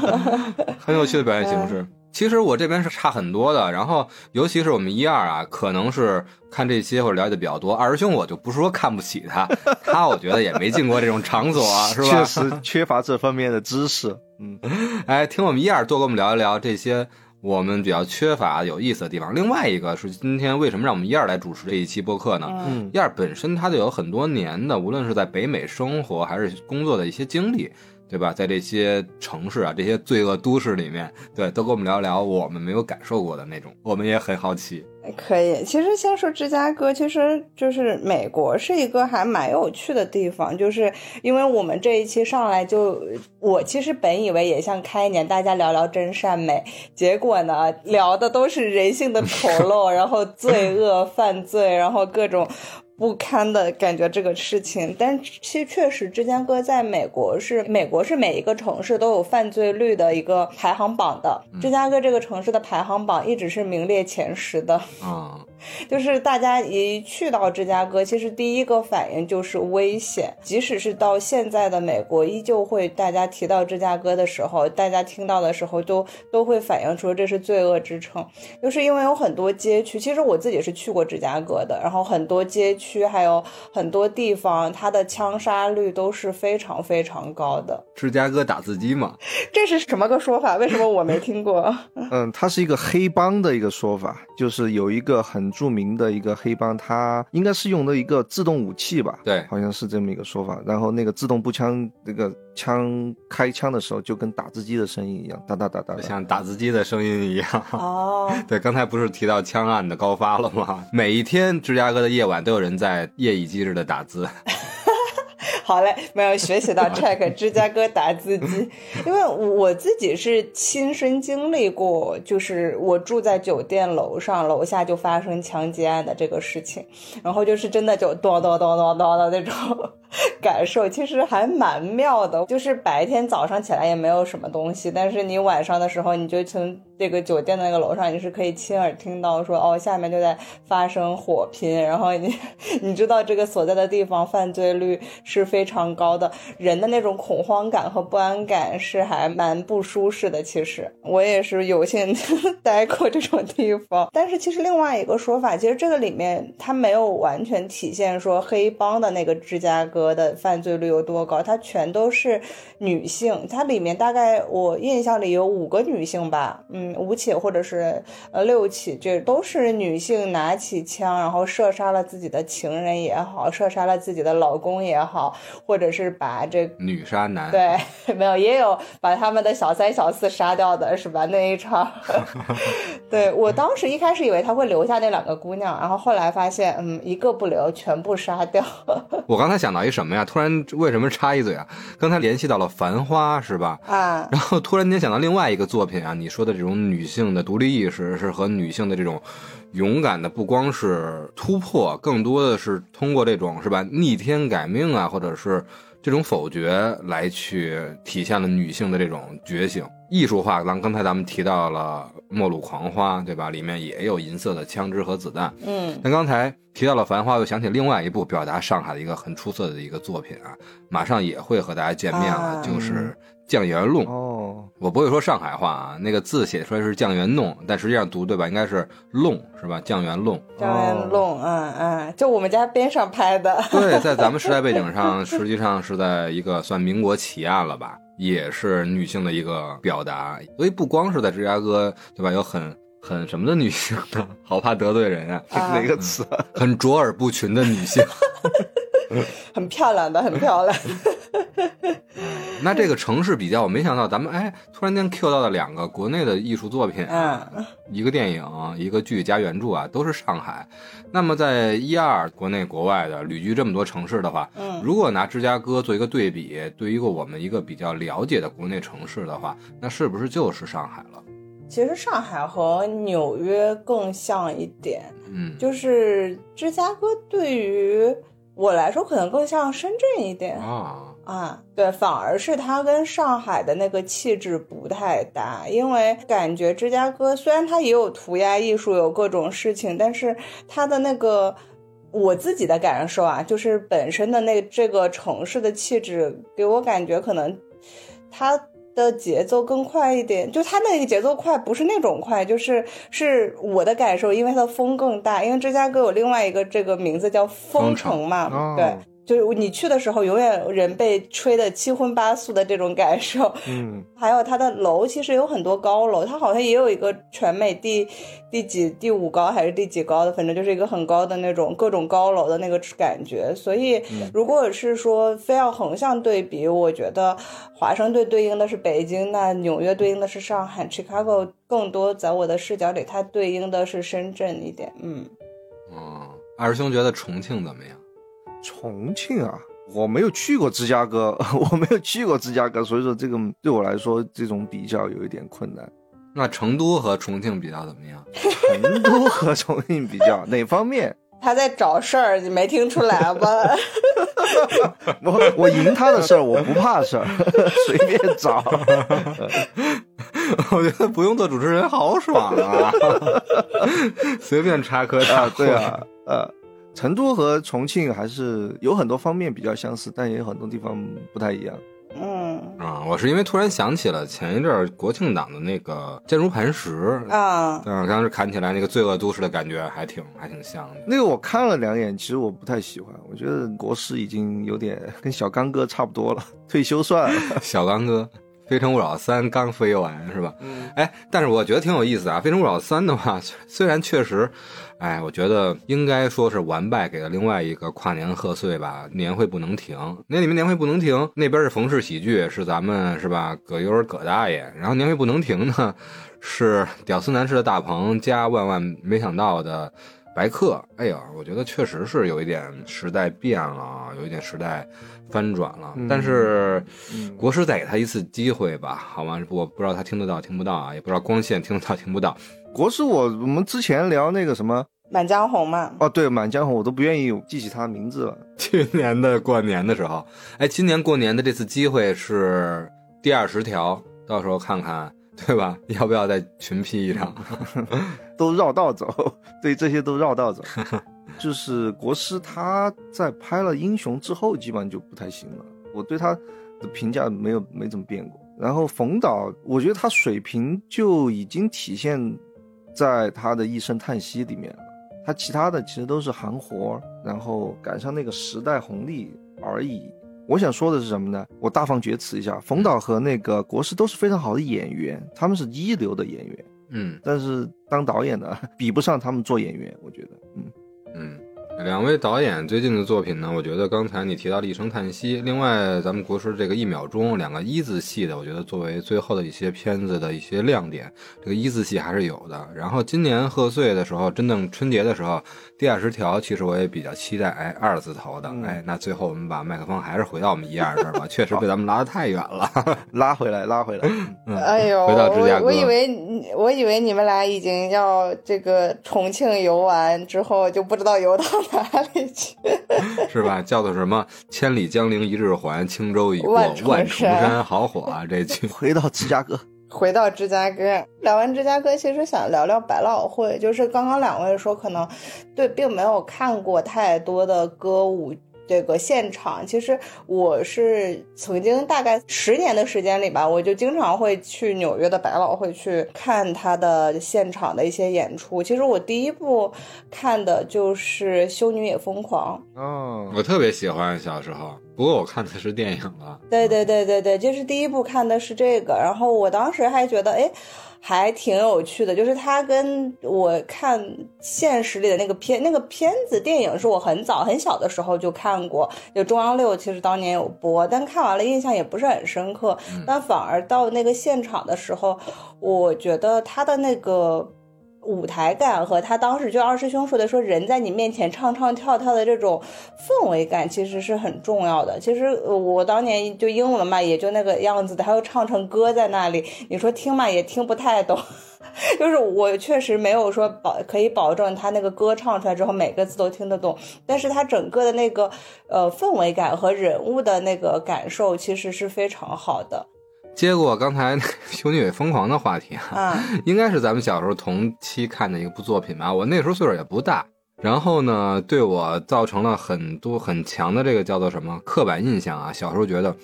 Speaker 1: 很有趣的表演形式。其实我这边是差很多的，然后尤其是我们一二啊，可能是看这些或者了解的比较多。二师兄我就不是说看不起他，他我觉得也没进过这种场所，啊 是吧？
Speaker 2: 确实缺乏这方面的知识。嗯，
Speaker 1: 哎，听我们一二多跟我们聊一聊这些我们比较缺乏有意思的地方。另外一个是今天为什么让我们一二来主持这一期播客呢？
Speaker 3: 嗯，
Speaker 1: 一二本身他就有很多年的，无论是在北美生活还是工作的一些经历。对吧？在这些城市啊，这些罪恶都市里面，对，都跟我们聊聊我们没有感受过的那种，我们也很好奇。
Speaker 3: 可以，其实先说芝加哥，其实就是美国是一个还蛮有趣的地方，就是因为我们这一期上来就，我其实本以为也像开年大家聊聊真善美，结果呢聊的都是人性的丑陋，然后罪恶、犯罪，然后各种。不堪的感觉这个事情，但其实确实，芝加哥在美国是美国是每一个城市都有犯罪率的一个排行榜的，芝加哥这个城市的排行榜一直是名列前十的。
Speaker 1: 啊。
Speaker 3: 就是大家一去到芝加哥，其实第一个反应就是危险。即使是到现在的美国，依旧会大家提到芝加哥的时候，大家听到的时候都都会反映出这是罪恶之城。就是因为有很多街区，其实我自己是去过芝加哥的，然后很多街区还有很多地方，它的枪杀率都是非常非常高的。
Speaker 1: 芝加哥打字机嘛，
Speaker 3: 这是什么个说法？为什么我没听过？
Speaker 2: 嗯，它是一个黑帮的一个说法，就是有一个很。著名的一个黑帮，他应该是用的一个自动武器吧？
Speaker 1: 对，
Speaker 2: 好像是这么一个说法。然后那个自动步枪，那个枪开枪的时候就跟打字机的声音一样，哒哒哒哒，
Speaker 1: 像打字机的声音一样。
Speaker 3: 哦，
Speaker 1: 对，刚才不是提到枪案的高发了吗？每一天芝加哥的夜晚都有人在夜以继日的打字。
Speaker 3: 好嘞，没有学习到 check 芝加哥打字机，因为我自己是亲身经历过，就是我住在酒店楼上，楼下就发生枪击案的这个事情，然后就是真的就咚咚咚咚咚的那种 感受，其实还蛮妙的。就是白天早上起来也没有什么东西，但是你晚上的时候，你就从这个酒店的那个楼上，你是可以亲耳听到说，哦，下面就在发生火拼，然后你 你知道这个所在的地方犯罪率是非常高的，人的那种恐慌感和不安感是还蛮不舒适的。其实我也是有幸 待过这种地方，但是其实另外一个说法，其实这个里面它没有完全体现说黑帮的那个芝加哥的犯罪率有多高，它全都是女性，它里面大概我印象里有五个女性吧，嗯。嗯五起或者是呃六起，这都是女性拿起枪，然后射杀了自己的情人也好，射杀了自己的老公也好，或者是把这
Speaker 1: 女杀男，
Speaker 3: 对 没有也有把他们的小三小四杀掉的是吧？那一场，对我当时一开始以为他会留下那两个姑娘，然后后来发现，嗯，一个不留，全部杀掉。
Speaker 1: 我刚才想到一什么呀？突然为什么插一嘴啊？刚才联系到了《繁花》是吧？
Speaker 3: 啊，
Speaker 1: 然后突然间想到另外一个作品啊，你说的这种女性的独立意识是和女性的这种勇敢的，不光是突破，更多的是通过这种是吧逆天改命啊，或者是这种否决来去体现了女性的这种觉醒。艺术化，咱刚才咱们提到了《末路狂花》，对吧？里面也有银色的枪支和子弹。
Speaker 3: 嗯
Speaker 1: 那刚才提到了《繁花》，又想起另外一部表达上海的一个很出色的一个作品啊，马上也会和大家见面了，
Speaker 3: 啊
Speaker 1: 就是《酱园弄》。
Speaker 2: 哦，
Speaker 1: 我不会说上海话啊，那个字写出来是酱园弄，但实际上读对吧？应该是弄是吧？酱园弄。
Speaker 3: 酱园弄，嗯嗯，就我们家边上拍的。
Speaker 1: 对，在咱们时代背景上，实际上是在一个算民国奇案了吧，也是女性的一个表达。所以不光是在芝加哥，对吧？有很很什么的女性呢？好怕得罪人啊，
Speaker 3: 啊
Speaker 2: 哪个词啊？
Speaker 1: 很卓尔不群的女性。
Speaker 3: 很漂亮的，很漂亮。
Speaker 1: 那这个城市比较，我没想到咱们哎，突然间 Q 到了两个国内的艺术作品啊，
Speaker 3: 嗯
Speaker 1: 一个电影，一个剧加原著啊，都是上海。那么在一二国内国外的旅居这么多城市的话，
Speaker 3: 嗯
Speaker 1: 如果拿芝加哥做一个对比，对于一个我们一个比较了解的国内城市的话，那是不是就是上海了？
Speaker 3: 其实上海和纽约更像一点，
Speaker 1: 嗯，
Speaker 3: 就是芝加哥对于我来说可能更像深圳一点
Speaker 1: 啊，
Speaker 3: 啊。对，反而是它跟上海的那个气质不太搭，因为感觉芝加哥虽然它也有涂鸦艺术，有各种事情，但是它的那个。我自己的感受啊，就是本身的那这个城市的气质，给我感觉可能它的节奏更快一点。就它那个节奏快，不是那种快，就是是我的感受，因为它的风更大。因为芝加哥有另外一个这个名字叫风城嘛，
Speaker 2: 哦
Speaker 3: 对。就是你去的时候，永远人被吹得七荤八素的这种感受。
Speaker 2: 嗯，
Speaker 3: 还有它的楼其实有很多高楼，它好像也有一个全美第第几第五高还是第几高的，反正就是一个很高的那种各种高楼的那个感觉。所以如果是说非要横向对比，我觉得华盛顿对应的是北京，那纽约对应的是上海，Chicago 更多在我的视角里，它对应的是深圳一点。嗯，
Speaker 1: 哦，二师兄觉得重庆怎么样？
Speaker 2: 重庆啊，我没有去过芝加哥，我没有去过芝加哥，所以说这个对我来说这种比较有一点困难。
Speaker 1: 那成都和重庆比较怎么样？
Speaker 2: 成都和重庆比较 哪方面？
Speaker 3: 他在找事儿，你没听出来吗？
Speaker 2: 我我赢他的事儿，我不怕事儿，随便找。
Speaker 1: 我觉得不用做主持人好爽啊，随便插科打
Speaker 2: 啊，对啊，呃，成都和重庆还是有很多方面比较相似，但也有很多地方不太一样。
Speaker 3: 嗯
Speaker 1: 啊！我是因为突然想起了前一阵儿国庆档的那个《坚如磐石》，
Speaker 3: 啊，
Speaker 1: 嗯，当时看起来那个罪恶都市的感觉还挺还挺像的。
Speaker 2: 那个我看了两眼，其实我不太喜欢，我觉得国师已经有点跟小刚哥差不多了，退休算了。
Speaker 1: 小刚哥，《非诚勿扰三》刚飞完是吧？
Speaker 2: 嗯，
Speaker 1: 哎，但是我觉得挺有意思啊，《非诚勿扰三》的话，虽虽然确实，哎，我觉得应该说是完败给了另外一个跨年贺岁吧，年会不能停。那你们年会不能停，那边是冯氏喜剧，是咱们是吧？葛优葛大爷，然后年会不能停呢，是屌丝男士的大鹏加万万没想到的白客。哎呀，我觉得确实是有一点时代变了啊，有一点时代翻转了。
Speaker 2: 嗯
Speaker 1: 但是
Speaker 2: 嗯
Speaker 1: 国师再给他一次机会吧，好吗？我不知道他听得到听不到啊，也不知道光线听得到听不到。
Speaker 2: 国师我我们之前聊那个什么
Speaker 3: 满江红嘛，
Speaker 2: 哦，对，《满江红》，我都不愿意记起他的名字了。
Speaker 1: 去年的过年的时候，哎，今年过年的这次机会是第二十条，到时候看看，对吧？要不要再群批一场？
Speaker 2: 都绕道走，对这些都绕道走。就是国师他在拍了《英雄》之后，基本上就不太行了。我对他的评价没有没怎么变过。然后冯导，我觉得他水平就已经体现在他的一声叹息里面。他其他的其实都是行活，然后赶上那个时代红利而已。我想说的是什么呢？我大放厥词一下，冯导和那个国师都是非常好的演员，他们是一流的演员。
Speaker 1: 嗯
Speaker 2: 但是当导演的 比不上他们做演员，我觉得。
Speaker 1: 两位导演最近的作品呢，我觉得刚才你提到了一声叹息，另外咱们国师这个一秒钟两个一字戏的，我觉得作为最后的一些片子的一些亮点，这个一字戏还是有的。然后今年贺岁的时候，真正春节的时候，第二十条其实我也比较期待，哎，二字头的，
Speaker 2: 嗯
Speaker 1: 哎，那最后我们把麦克风还是回到我们一二这儿吧，确实被咱们拉得太远了。
Speaker 2: 拉回来，拉回来，嗯
Speaker 3: 哎呦，
Speaker 1: 回到芝加哥
Speaker 3: 我我以为你我以为你们俩已经要这个重庆游玩之后就不知道游到哪里去。
Speaker 1: 是吧？叫做什么“千里江陵一日还，轻舟已过
Speaker 3: 万重
Speaker 1: 万重
Speaker 3: 山
Speaker 1: 山”，好火啊！这句
Speaker 2: 回到芝加哥，
Speaker 3: 回到芝加哥，聊完芝加哥，其实想聊聊百老汇。就是刚刚两位说，可能对，并没有看过太多的歌舞这个现场。其实我是曾经大概十年的时间里吧，我就经常会去纽约的百老汇去看他的现场的一些演出。其实我第一部看的就是《修女也疯狂》。
Speaker 2: 哦，
Speaker 1: 我特别喜欢小时候，不过我看的是电影了。
Speaker 3: 对对对对对，就是第一部看的是这个，然后我当时还觉得，哎，还挺有趣的，就是他跟我看现实里的那个片那个片子电影是我很早很小的时候就看过，就中央六其实当年有播，但看完了印象也不是很深刻，但反而到那个现场的时候，我觉得他的那个。舞台感和他当时就二师兄说的说人在你面前唱唱跳跳的这种氛围感其实是很重要的。其实我当年就英文嘛，也就那个样子的，他又唱成歌在那里，你说听嘛也听不太懂。就是我确实没有说保可以保证他那个歌唱出来之后每个字都听得懂，但是他整个的那个呃氛围感和人物的那个感受其实是非常好的
Speaker 1: 接过刚才那个《修女也疯狂》的话题啊，
Speaker 3: 啊。
Speaker 1: 应该是咱们小时候同期看的一部作品吧。我那时候岁数也不大，然后呢，对我造成了很多很强的这个叫做什么刻板印象啊。小时候觉得，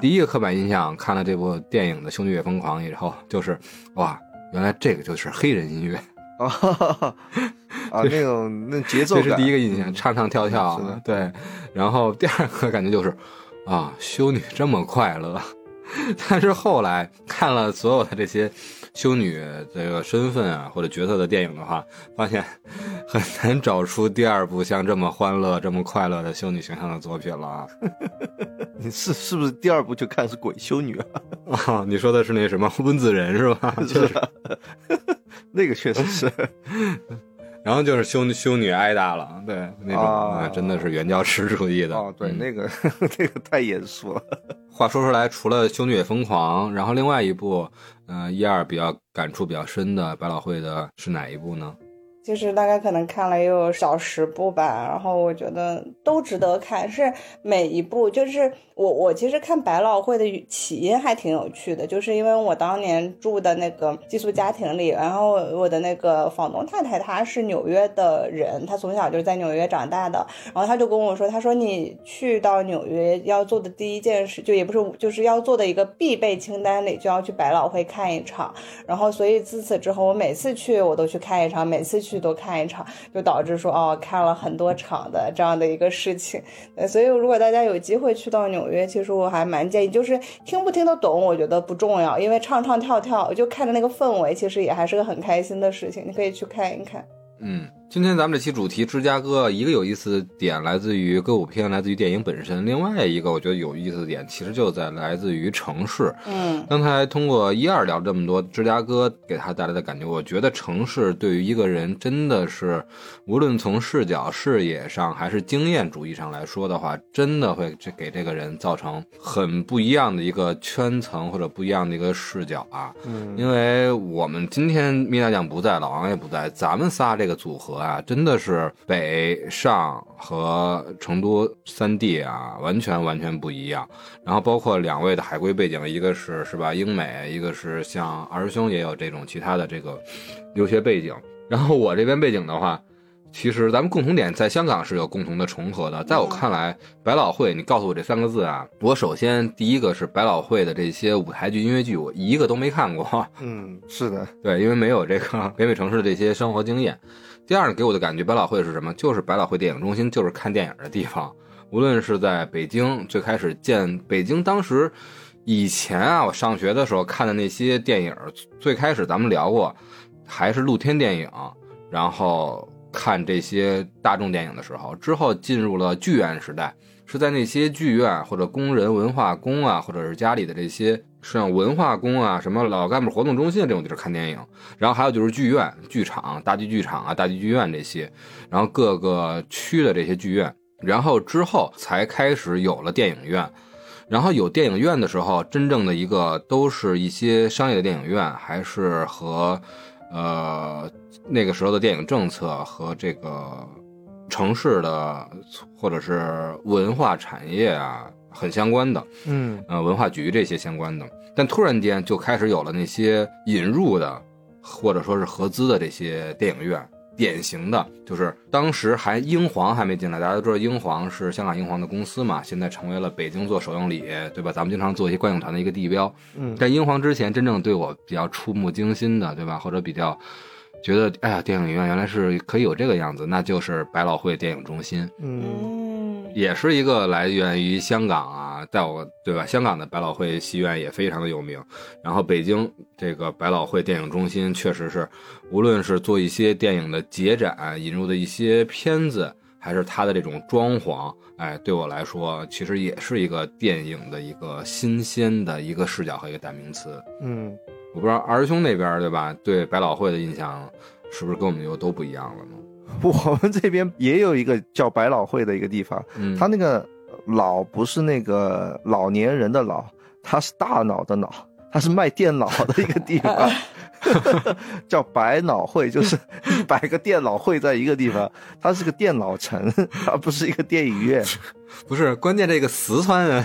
Speaker 1: 第一个刻板印象，看了这部电影的《修女也疯狂》以后，就是哇，原来这个就是黑人音乐，
Speaker 2: 啊哈哈哈啊，那种那节奏感，
Speaker 1: 这是第一个印象，唱唱跳跳，对。然后第二个感觉就是，啊，修女这么快乐。但是后来看了所有的这些修女这个身份啊或者角色的电影的话，发现很难找出第二部像这么欢乐、这么快乐的修女形象的作品了啊。
Speaker 2: 你是是不是第二部就看是鬼修女啊？
Speaker 1: 啊，你说的是那什么温子仁是吧？
Speaker 2: 是吧？那个确实是，
Speaker 1: 然后就是修修女挨打了，对那种
Speaker 2: 啊
Speaker 1: 啊，真的是原教旨主义的。
Speaker 2: 哦，对，
Speaker 1: 嗯
Speaker 2: 那个 那个太严肃了。
Speaker 1: 话说出来，除了《修女也疯狂》，然后另外一部，呃，一二比较感触比较深的百老汇的是哪一部呢？
Speaker 3: 就是大概可能看了也有小十部吧，然后我觉得都值得看，是每一部就是我我其实看百老汇的起因还挺有趣的，就是因为我当年住的那个寄宿家庭里，然后我的那个房东太太她是纽约的人，她从小就是在纽约长大的，然后她就跟我说，她说你去到纽约要做的第一件事，就也不是就是要做的一个必备清单里，就要去百老汇看一场，然后所以自此之后，我每次去我都去看一场，每次去多看一场，就导致说哦看了很多场的这样的一个事情。所以如果大家有机会去到纽约，其实我还蛮建议，就是听不听得懂，我觉得不重要，因为唱唱跳跳，就看着那个氛围，其实也还是个很开心的事情，你可以去看一看。
Speaker 1: 嗯，今天咱们这期主题芝加哥，一个有意思的点来自于歌舞片，来自于电影本身；另外一个我觉得有意思的点，其实就在来自于城市。
Speaker 3: 嗯
Speaker 1: 刚才通过一二聊这么多芝加哥给他带来的感觉，我觉得城市对于一个人真的是，无论从视角、视野上还是经验主义上来说的话，真的会这给这个人造成很不一样的一个圈层或者不一样的一个视角啊。
Speaker 2: 嗯，
Speaker 1: 因为我们今天米大酱不在，老王也不在，咱们仨这个组合啊，真的是北上和成都三地啊，完全完全不一样。然后包括两位的海归背景，一个是是吧英美，一个是像二师兄也有这种其他的这个留学背景。然后我这边背景的话，其实咱们共同点在香港是有共同的重合的。在我看来，百老汇，你告诉我这三个字啊，我首先第一个是百老汇的这些舞台剧、音乐剧，我一个都没看过。
Speaker 2: 嗯，是的，
Speaker 1: 对，因为没有这个北美城市的这些生活经验。第二，给我的感觉，百老汇是什么？就是百老汇电影中心，就是看电影的地方。无论是在北京，最开始建北京，当时以前啊，我上学的时候看的那些电影，最开始咱们聊过，还是露天电影，然后看这些大众电影的时候，之后进入了剧院时代，是在那些剧院或者工人文化宫啊，或者是家里的这些像文化宫啊、什么老干部活动中心这种地儿看电影，然后还有就是剧院、剧场、大剧剧场啊、大剧剧院这些，然后各个区的这些剧院，然后之后才开始有了电影院。然后有电影院的时候，真正的一个都是一些商业的电影院，还是和，呃，那个时候的电影政策和这个城市的或者是文化产业啊很相关的，
Speaker 2: 嗯
Speaker 1: 呃，文化局这些相关的。但突然间就开始有了那些引入的，或者说是合资的这些电影院。典型的就是当时还英皇还没进来，大家都知道英皇是香港英皇的公司嘛，现在成为了北京做首映礼，对吧？咱们经常做一些观影团的一个地标。
Speaker 2: 嗯
Speaker 1: 但英皇之前，真正对我比较触目惊心的，对吧？或者比较觉得，哎呀，电影院原来是可以有这个样子，那就是百老汇电影中心。
Speaker 2: 嗯
Speaker 3: 嗯，
Speaker 1: 也是一个来源于香港啊，在我对吧？香港的百老汇戏院也非常的有名。然后北京这个百老汇电影中心确实是，无论是做一些电影的节展，引入的一些片子，还是它的这种装潢，哎，对我来说，其实也是一个电影的一个新鲜的一个视角和一个代名词。
Speaker 2: 嗯，
Speaker 1: 我不知道二师兄那边对吧？对百老汇的印象是不是跟我们又都不一样了呢？
Speaker 2: 我们这边也有一个叫百老汇的一个地方，
Speaker 1: 嗯，
Speaker 2: 它那个老不是那个老年人的老，它是大脑的脑，它是卖电脑的一个地方，叫百脑汇，就是一百个电脑汇在一个地方，它是个电脑城，它不是一个电影院。
Speaker 1: 不是，关键这个四川人，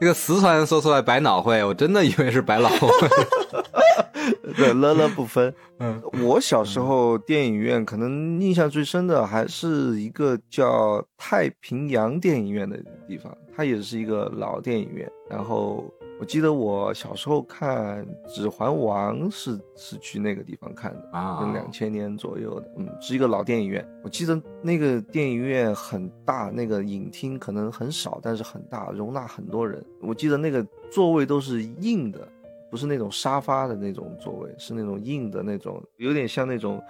Speaker 1: 这个四川人说出来百脑汇，我真的以为是百老汇。
Speaker 2: 对，乐乐不分。
Speaker 1: 嗯，
Speaker 2: 我小时候电影院可能印象最深的还是一个叫太平洋电影院的地方，它也是一个老电影院。然后我记得我小时候看《指环王》是是去那个地方看的。
Speaker 1: 啊，
Speaker 2: 两千年左右的，嗯，是一个老电影院。我记得那个电影院很大，那个影厅可能很少，但是很大，容纳很多人。我记得那个座位都是硬的，不是那种沙发的那种座位，是那种硬的那种，有点像那种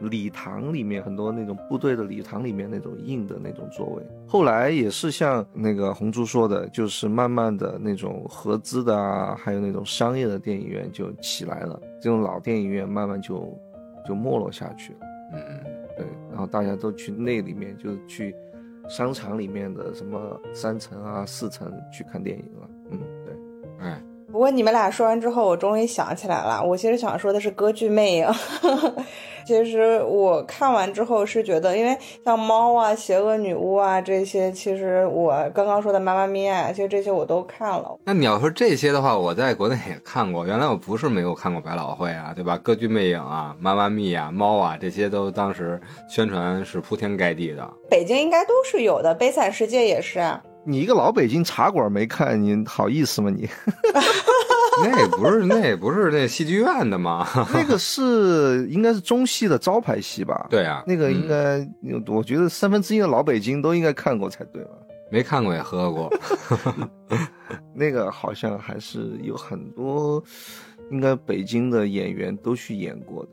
Speaker 2: 礼堂里面很多那种部队的礼堂里面那种硬的那种座位。后来也是像那个红珠说的，就是慢慢的那种合资的啊，还有那种商业的电影院就起来了，这种老电影院慢慢就就没落下去了。
Speaker 1: 嗯嗯
Speaker 2: 对，然后大家都去那里面，就去商场里面的什么三层啊、四层去看电影了。嗯，对。
Speaker 1: 嗯，哎，
Speaker 3: 不过你们俩说完之后，我终于想起来了，我其实想说的是歌剧魅影。其实我看完之后是觉得，因为像猫啊、邪恶女巫啊这些，其实我刚刚说的妈妈咪呀，其实这些我都看了。
Speaker 1: 那你要说这些的话，我在国内也看过。原来我不是没有看过百老汇啊，对吧？歌剧魅影啊、妈妈咪呀、猫啊，这些都当时宣传是铺天盖地的。
Speaker 3: 北京应该都是有的，《悲惨世界》也是啊。
Speaker 2: 你一个老北京茶馆没看，你好意思吗你？
Speaker 1: 那也不是，那也不是那戏剧院的吗？
Speaker 2: 那个是应该是中戏的招牌戏吧？，
Speaker 1: 对啊，
Speaker 2: 那个应
Speaker 1: 嗯
Speaker 2: 该，我觉得三分之一的老北京都应该看过才对吧？
Speaker 1: 没看过也喝过。
Speaker 2: 那个好像还是有很多，应该北京的演员都去演过的。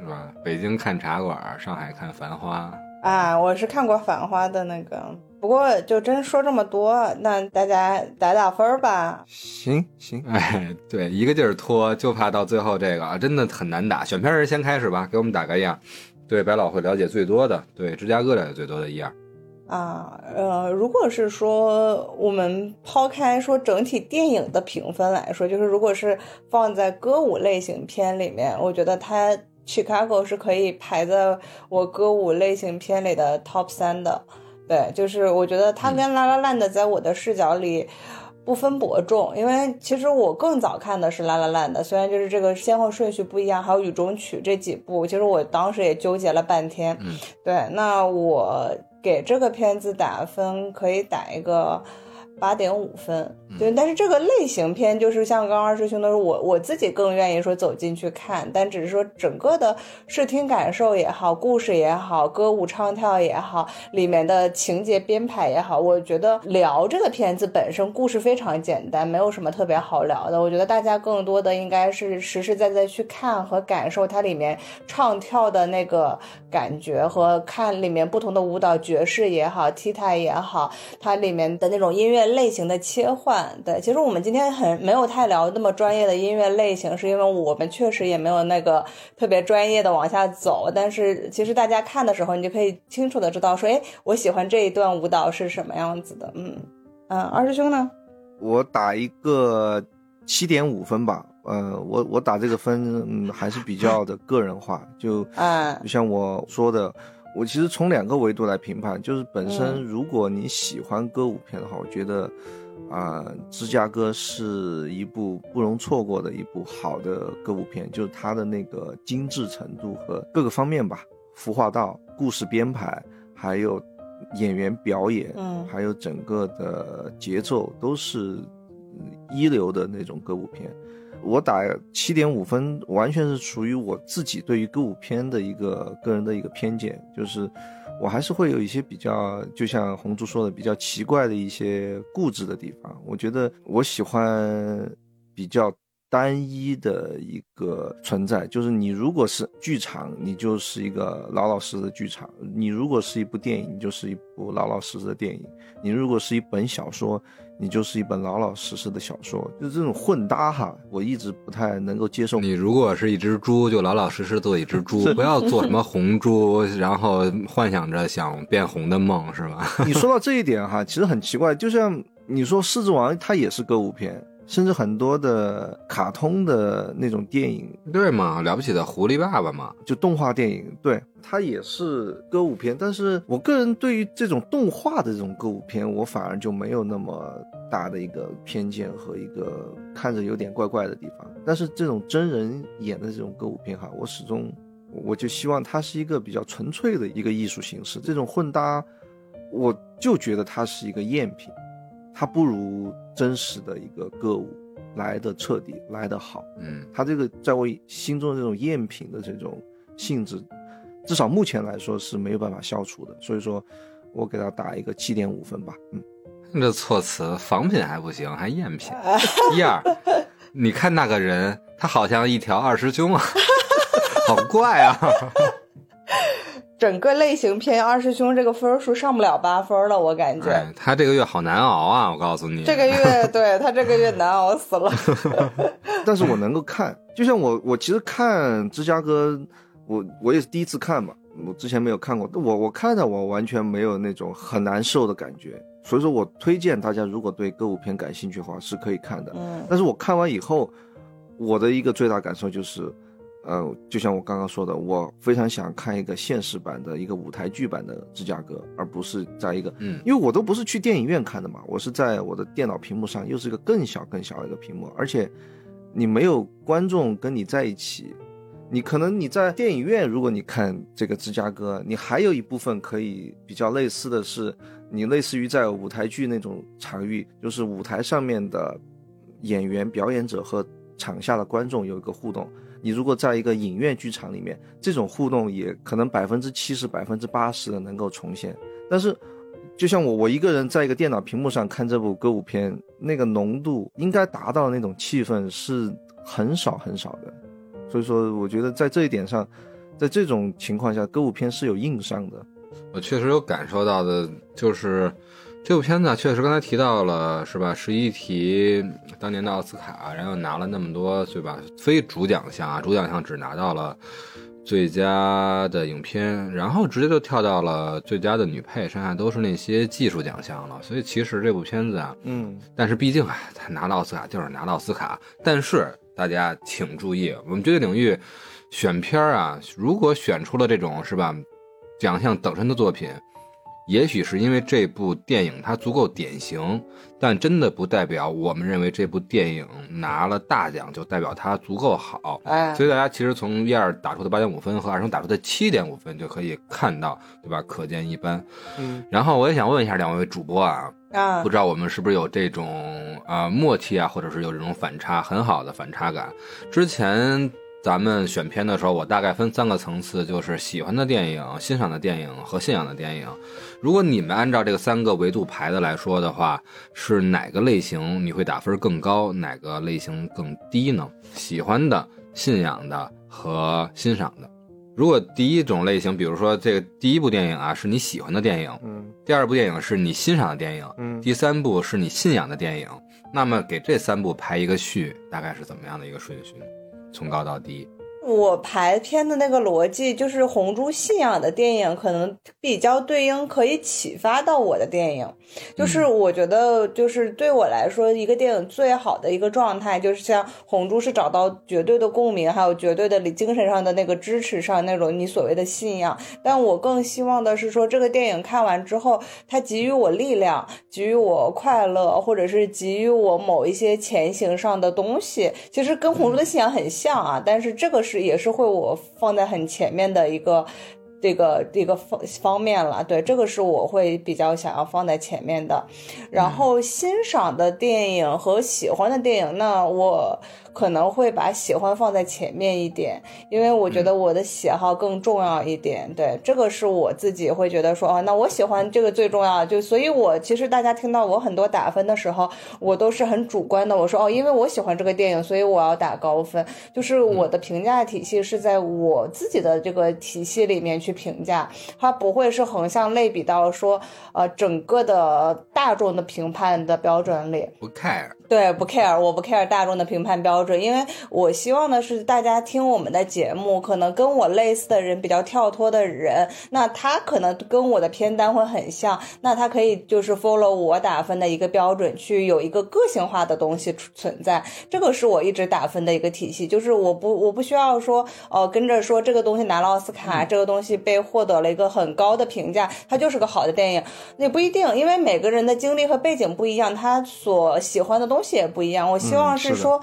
Speaker 1: 是吧？北京看茶馆，上海看繁花。
Speaker 3: 啊，我是看过《繁花》的那个，不过就真说这么多，那大家打打分吧。
Speaker 2: 行行，
Speaker 1: 哎，对，一个劲儿拖，就怕到最后这个啊，真的很难打。选片人先开始吧，给我们打个样。对百老汇了解最多的，对芝加哥了解最多的一样。
Speaker 3: 啊，呃，如果是说我们抛开说整体电影的评分来说，就是如果是放在歌舞类型片里面，我觉得它 Chicago 是可以排在我歌舞类型片里的 top 三的。对，就是我觉得它跟 La La Land 在我的视角里不分伯仲，因为其实我更早看的是 La La Land，虽然就是这个先后顺序不一样，还有雨中曲这几部，其实我当时也纠结了半天。
Speaker 1: 嗯，
Speaker 3: 对，那我给这个片子打分可以打一个八点五分。
Speaker 1: 嗯
Speaker 3: 对，但是这个类型片就是像刚刚二师兄的说，我我自己更愿意说走进去看，但只是说整个的视听感受也好，故事也好，歌舞唱跳也好，里面的情节编排也好，我觉得聊这个片子本身故事非常简单，没有什么特别好聊的。我觉得大家更多的应该是实实在在去看和感受它里面唱跳的那个感觉，和看里面不同的舞蹈爵士也好，踢踏也好，它里面的那种音乐类型的切换。对，其实我们今天很没有太聊那么专业的音乐类型，是因为我们确实也没有那个特别专业的往下走。但是其实大家看的时候，你就可以清楚的知道说，哎，我喜欢这一段舞蹈是什么样子的。嗯嗯，二师兄呢？
Speaker 2: 我打一个七点五分吧。呃，我我打这个分，嗯，还是比较的个人化。就
Speaker 3: 嗯
Speaker 2: 就像我说的，我其实从两个维度来评判，就是本身
Speaker 3: 嗯
Speaker 2: 如果你喜欢歌舞片的话，我觉得啊、芝加哥是一部不容错过的一部好的歌舞片，就是它的那个精致程度和各个方面吧，服化道、故事编排，还有演员表演，
Speaker 3: 嗯
Speaker 2: 还有整个的节奏都是嗯一流的那种歌舞片。我打七点五分，完全是属于我自己对于歌舞片的一个个人的一个偏见，就是我还是会有一些比较，就像红珠说的，比较奇怪的一些固执的地方。我觉得我喜欢比较单一的一个存在，就是你如果是剧场，你就是一个老老实实的剧场；你如果是一部电影，你就是一部老老实实的电影；你如果是一本小说，你就是一本老老实实的小说。就这种混搭哈，我一直不太能够接受。
Speaker 1: 你如果是一只猪，就老老实实做一只猪，不要做什么红猪，然后幻想着想变红的梦，是吧？
Speaker 2: 你说到这一点哈，其实很奇怪，就像你说《狮子王》，它也是歌舞片，甚至很多的卡通的那种电影，
Speaker 1: 对嘛，了不起的狐狸爸爸嘛，
Speaker 2: 就动画电影，对，它也是歌舞片。但是我个人对于这种动画的这种歌舞片，我反而就没有那么大的一个偏见和一个看着有点怪怪的地方。但是这种真人演的这种歌舞片哈，我始终我就希望它是一个比较纯粹的一个艺术形式。这种混搭，我就觉得它是一个赝品，它不如真实的一个歌舞来的彻底，来的好。
Speaker 1: 嗯，
Speaker 2: 它这个在我心中的这种赝品的这种性质，至少目前来说是没有办法消除的。所以说，我给它打一个七点五分吧。嗯，
Speaker 1: 这措辞仿品还不行，还赝品。一二，你看那个人，他好像一条二师兄啊，好怪啊！
Speaker 3: 整个类型片二师兄这个分数上不了八分了，我感觉。
Speaker 1: 哎，他这个月好难熬啊，我告诉你。
Speaker 3: 这个月对他这个月难熬死了。
Speaker 2: 但是我能够看，就像我我其实看芝加哥，我我也是第一次看嘛，我之前没有看过，我我看的我完全没有那种很难受的感觉，所以说我推荐大家如果对歌舞片感兴趣的话是可以看的。
Speaker 3: 嗯
Speaker 2: 但是我看完以后，我的一个最大感受就是，呃，就像我刚刚说的，我非常想看一个现实版的一个舞台剧版的芝加哥，而不是在一个，
Speaker 1: 嗯
Speaker 2: 因为我都不是去电影院看的嘛，我是在我的电脑屏幕上，又是一个更小更小的一个屏幕，而且你没有观众跟你在一起。你可能你在电影院，如果你看这个芝加哥，你还有一部分可以比较类似的是，你类似于在舞台剧那种场域，就是舞台上面的演员、表演者和场下的观众有一个互动。你如果在一个影院剧场里面，这种互动也可能百分之七十、百分之八十的能够重现。但是，就像我我一个人在一个电脑屏幕上看这部歌舞片，那个浓度应该达到那种气氛是很少很少的。所以说，我觉得在这一点上，在这种情况下，歌舞片是有硬伤的。
Speaker 1: 我确实有感受到的，就是这部片子啊确实刚才提到了，是吧？十一提当年的奥斯卡，然后拿了那么多，对吧？非主奖项啊，主奖项只拿到了最佳的影片，然后直接就跳到了最佳的女配，剩下都是那些技术奖项了。所以其实这部片子啊，
Speaker 2: 嗯，
Speaker 1: 但是毕竟啊，他拿到奥斯卡就是拿到奥斯卡。但是大家请注意，我们绝对领域选片儿啊，如果选出了这种是吧奖项等身的作品，也许是因为这部电影它足够典型，但真的不代表我们认为这部电影拿了大奖就代表它足够好。
Speaker 3: 哎，
Speaker 1: 所以大家其实从一二打出的八点五分和二声打出的七点五分就可以看到，对吧？可见一斑。
Speaker 2: 嗯，
Speaker 1: 然后我也想问一下两位主播啊，
Speaker 3: 啊
Speaker 1: 不，知道我们是不是有这种啊、呃默契啊，或者是有这种反差很好的反差感。之前咱们选片的时候，我大概分三个层次，就是喜欢的电影、欣赏的电影和信仰的电影。如果你们按照这个三个维度排的来说的话，是哪个类型你会打分更高，哪个类型更低呢？喜欢的、信仰的和欣赏的。如果第一种类型，比如说这个第一部电影啊，是你喜欢的电影，
Speaker 2: 嗯
Speaker 1: 第二部电影是你欣赏的电影，
Speaker 2: 嗯
Speaker 1: 第三部是你信仰的电影，那么给这三部排一个序，大概是怎么样的一个顺序？从高到低，
Speaker 3: 我排片的那个逻辑就是红猪信仰的电影，可能比较对应可以启发到我的电影。就是我觉得，就是对我来说，一个电影最好的一个状态，就是像红猪是找到绝对的共鸣，还有绝对的精神上的那个支持上那种你所谓的信仰。但我更希望的是说，这个电影看完之后，它给予我力量，给予我快乐，或者是给予我某一些前行上的东西。其实跟红猪的信仰很像啊，但是这个是也是会我放在很前面的一个。这个这个方方面了，对，这个是我会比较想要放在前面的。然后欣赏的电影和喜欢的电影，那我可能会把喜欢放在前面一点，因为我觉得我的喜好更重要一点。对，这个是我自己会觉得说，哦，那我喜欢这个最重要。就所以，我其实大家听到我很多打分的时候，我都是很主观的。我说，哦，因为我喜欢这个电影，所以我要打高分。就是我的评价体系是在我自己的这个体系里面去评价，它不会是横向类比到说，呃，整个的大众的评判的标准里。
Speaker 1: 不 care。
Speaker 3: 对，不 care，我不 care 大众的评判标准，因为我希望的是大家听我们的节目，可能跟我类似的人，比较跳脱的人，那他可能跟我的片单会很像，那他可以就是 follow 我打分的一个标准，去有一个个性化的东西存在，这个是我一直打分的一个体系，就是我不我不需要说，呃，跟着说这个东西拿了奥斯卡，这个东西被获得了一个很高的评价，它就是个好的电影，那不一定，因为每个人的经历和背景不一样，他所喜欢的东西也不一样。我希望
Speaker 2: 是
Speaker 3: 说，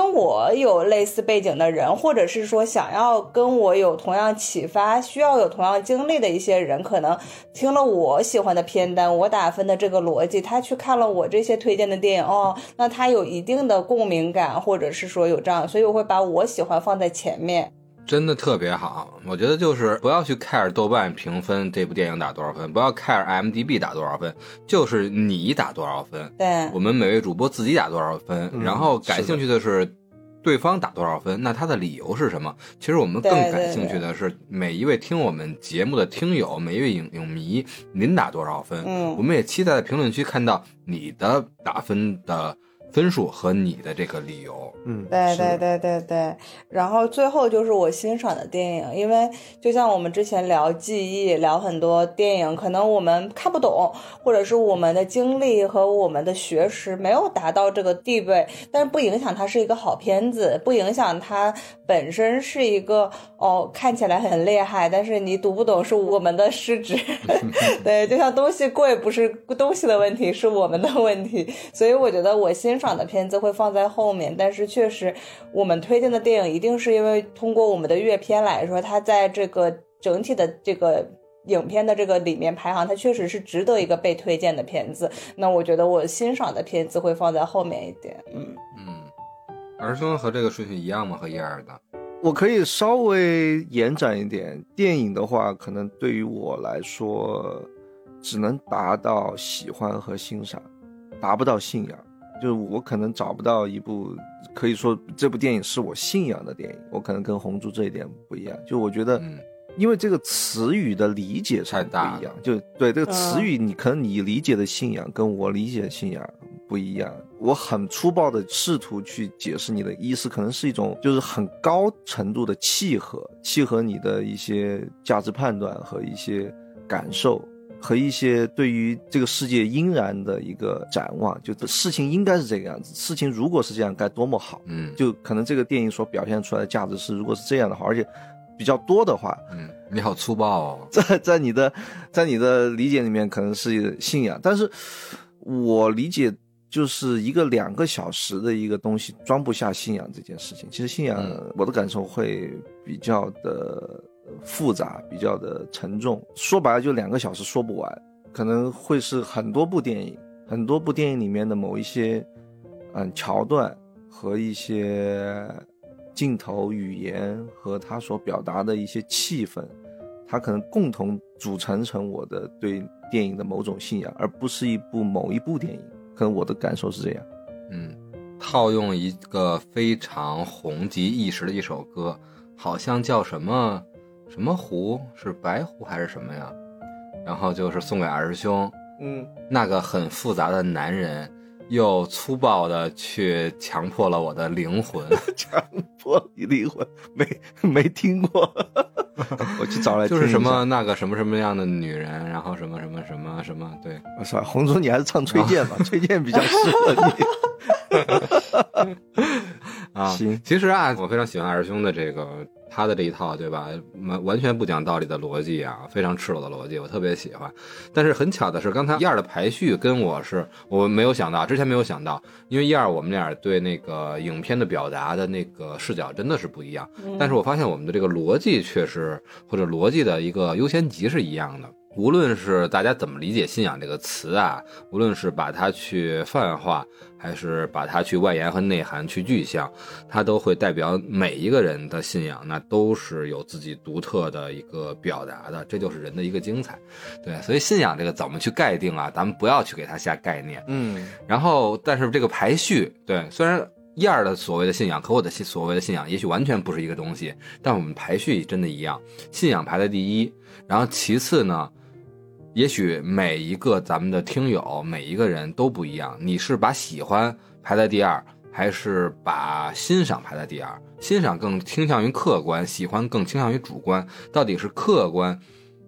Speaker 3: 跟我有类似背景的人，或者是说想要跟我有同样启发、需要有同样经历的一些人，可能听了我喜欢的片单，我打分的这个逻辑，他去看了我这些推荐的电影，哦，那他有一定的共鸣感，或者是说有这样，所以我会把我喜欢放在前面。
Speaker 1: 真的特别好，我觉得就是不要去 care 豆瓣评分这部电影打多少分，不要 care IMDB 打多少分，就是你打多少分，
Speaker 3: 对
Speaker 1: 我们每位主播自己打多少分，
Speaker 2: 嗯
Speaker 1: 然后感兴趣的是对方打多少分，那他的理由是什么？其实我们更感兴趣的是每一位听我们节目的听友，每一位影影迷，您打多少分？
Speaker 3: 嗯
Speaker 1: 我们也期待在评论区看到你的打分的分数和你的这个理由。
Speaker 2: 嗯，
Speaker 3: 对对对对对，然后最后就是我欣赏的电影，因为就像我们之前聊记忆，聊很多电影，可能我们看不懂，或者是我们的经历和我们的学识没有达到这个地位，但是不影响它是一个好片子，不影响它本身是一个哦看起来很厉害，但是你读不懂是我们的失职。对，就像东西贵不是东西的问题，是我们的问题，所以我觉得我欣赏的片子会放在后面，但是确实我们推荐的电影一定是因为通过我们的阅片来说，它在这个整体的这个。影片的这个里面排行，它确实是值得一个被推荐的片子。那我觉得我欣赏的片子会放在后面一点。嗯，
Speaker 1: 嗯，儿孙和这个顺序一样吗？和一二的？
Speaker 2: 我可以稍微延展一点，电影的话，可能对于我来说，只能达到喜欢和欣赏，达不到信仰。就是我可能找不到一部可以说这部电影是我信仰的电影，我可能跟红猪这一点不一样。就我觉得，
Speaker 1: 嗯
Speaker 2: 因为这个词语的理解上不
Speaker 1: 太大
Speaker 2: 一样，就对这个词语，你可能你理解的信仰跟我理解的信仰不一样。我很粗暴的试图去解释你的意思，可能是一种就是很高程度的契合，契合你的一些价值判断和一些感受。和一些对于这个世界应然的一个展望，就事情应该是这个样子，事情如果是这样该多么好。
Speaker 1: 嗯，
Speaker 2: 就可能这个电影所表现出来的价值是，如果是这样的话，而且比较多的话，
Speaker 1: 嗯，你好粗暴哦。
Speaker 2: 在 在你的在你的理解里面可能是信仰，但是我理解就是一个两个小时的一个东西装不下信仰这件事情。其实信仰
Speaker 1: 嗯
Speaker 2: 我的感受会比较的复杂，比较的沉重。说白了就两个小时说不完，可能会是很多部电影，很多部电影里面的某一些嗯桥段和一些镜头语言和他所表达的一些气氛。它可能共同组成成我的对电影的某种信仰，而不是一部某一部电影。可能我的感受是这样。
Speaker 1: 嗯，套用一个非常红极一时的一首歌，好像叫什么什么湖，是白湖还是什么呀？然后就是送给二师兄，
Speaker 2: 嗯，
Speaker 1: 那个很复杂的男人，又粗暴的去强迫了我的灵魂。
Speaker 2: 强迫你灵魂没没听过，我去找来听一下。
Speaker 1: 就是什么那个什么什么样的女人，然后什么什么什么什么，对，
Speaker 2: 我操，红烛你还是唱崔健吧，崔健比较适合你。
Speaker 1: 啊，
Speaker 2: 行。
Speaker 1: 其实啊，我非常喜欢二师兄的这个他的这一套，对吧？完完全不讲道理的逻辑啊，非常赤裸的逻辑，我特别喜欢。但是很巧的是，刚才一二的排序跟我是我没有想到，之前没有想到，因为一二我们俩对那个影片的表达的那个视角真的是不一样。但是我发现我们的这个逻辑确实或者逻辑的一个优先级是一样的。无论是大家怎么理解“信仰”这个词啊，无论是把它去泛化，还是把它去外延和内涵、去具象，它都会代表每一个人的信仰，那都是有自己独特的一个表达的，这就是人的一个精彩。对，所以信仰这个怎么去概定啊？咱们不要去给它下概念。
Speaker 2: 嗯
Speaker 1: 然后，但是这个排序，对，虽然一二的所谓的信仰和我的信所谓的信仰也许完全不是一个东西，但我们排序真的一样，信仰排在第一，然后其次呢，也许每一个咱们的听友每一个人都不一样，你是把喜欢排在第二，还是把欣赏排在第二？欣赏更倾向于客观，喜欢更倾向于主观，到底是客观？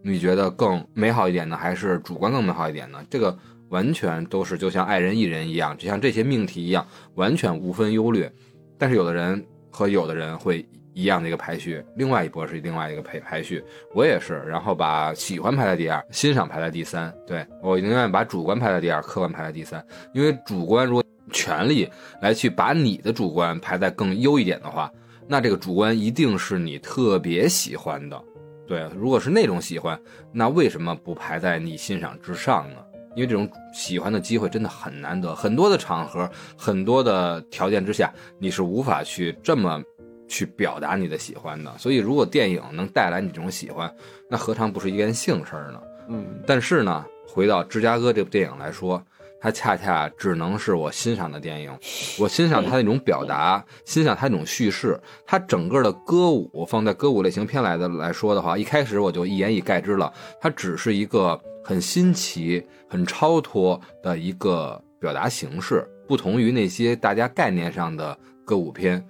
Speaker 1: 你觉得更美好一点呢，还是主观更美好一点呢？这个完全都是就像爱人一人一样，就像这些命题一样，完全无分优劣。但是有的人和有的人会一样的一个排序，另外一波是另外一个排排序。我也是，然后把喜欢排在第二，欣赏排在第三。对我宁愿把主观排在第二，客观排在第三，因为主观如果全力来去把你的主观排在更优一点的话，那这个主观一定是你特别喜欢的。对，如果是那种喜欢，那为什么不排在你欣赏之上呢？因为这种喜欢的机会真的很难得，很多的场合，很多的条件之下，你是无法去这么去表达你的喜欢的。所以，如果电影能带来你这种喜欢，那何尝不是一件幸事儿呢？
Speaker 2: 嗯
Speaker 1: 但是呢，回到《芝加哥》这部电影来说，它恰恰只能是我欣赏的电影。我欣赏它那种表达，欣赏它那种叙事。它整个的歌舞放在歌舞类型片来的来说的话，一开始我就一言以概之了，它只是一个很新奇、很超脱的一个表达形式，不同于那些大家概念上的歌舞片。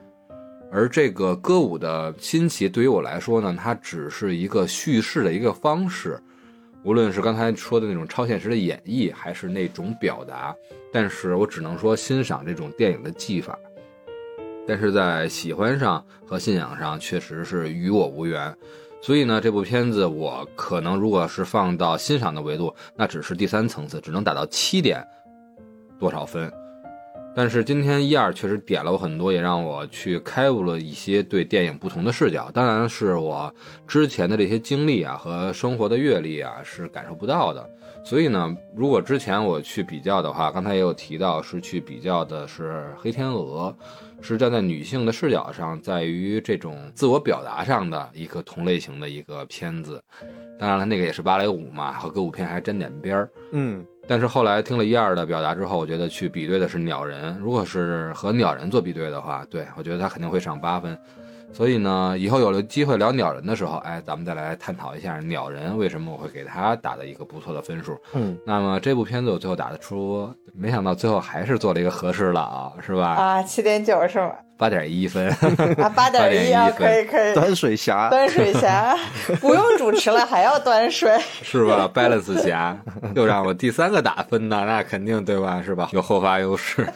Speaker 1: 而这个歌舞的新奇，对于我来说呢，它只是一个叙事的一个方式。无论是刚才说的那种超现实的演绎，还是那种表达，但是我只能说欣赏这种电影的技法。但是在喜欢上和信仰上，确实是与我无缘。所以呢，这部片子我可能如果是放到欣赏的维度，那只是第三层次，只能打到七点多少分。但是今天一二确实点了我很多，也让我去开悟了一些对电影不同的视角。当然是我之前的这些经历啊和生活的阅历啊是感受不到的。所以呢，如果之前我去比较的话，刚才也有提到是去比较的是《黑天鹅》，是站在女性的视角上，在于这种自我表达上的一个同类型的一个片子。当然了，那个也是芭蕾舞嘛，和歌舞片还沾点边儿。
Speaker 2: 嗯
Speaker 1: 但是后来听了一二的表达之后，我觉得去比对的是鸟人。如果是和鸟人做比对的话，对我觉得他肯定会上八分。所以呢，以后有了机会聊鸟人的时候，哎，咱们再来探讨一下鸟人为什么我会给他打的一个不错的分数。
Speaker 2: 嗯
Speaker 1: 那么这部片子我最后打得出，没想到最后还是做了一个合适了啊，是吧？
Speaker 3: 啊，七点九是吗？
Speaker 1: 八点一分，
Speaker 3: 啊，八点一啊
Speaker 1: ，8.1
Speaker 3: 可以可以。
Speaker 2: 端水侠，
Speaker 3: 端水侠 不用主持了，还要端水。
Speaker 1: 是吧？balance 侠又让我第三个打分呢，那肯定对吧？是吧？有后发优势。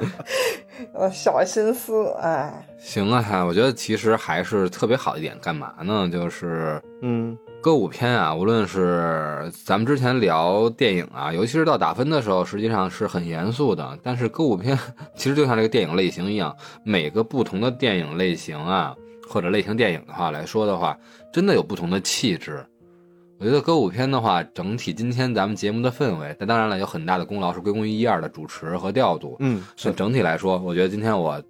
Speaker 3: 呃，小心思，哎，
Speaker 1: 行啊，我觉得其实还是特别好一点，干嘛呢？就是
Speaker 2: 嗯
Speaker 1: 歌舞片啊，无论是咱们之前聊电影啊，尤其是到打分的时候，实际上是很严肃的。但是歌舞片 其实就像这个电影类型一样，每个不同的电影类型啊，或者类型电影的话来说的话，真的有不同的气质。我觉得歌舞片的话，整体今天咱们节目的氛围，但当然了，有很大的功劳是归功于一二的主持和调度。
Speaker 2: 嗯，是
Speaker 1: 整体来说，我觉得今天我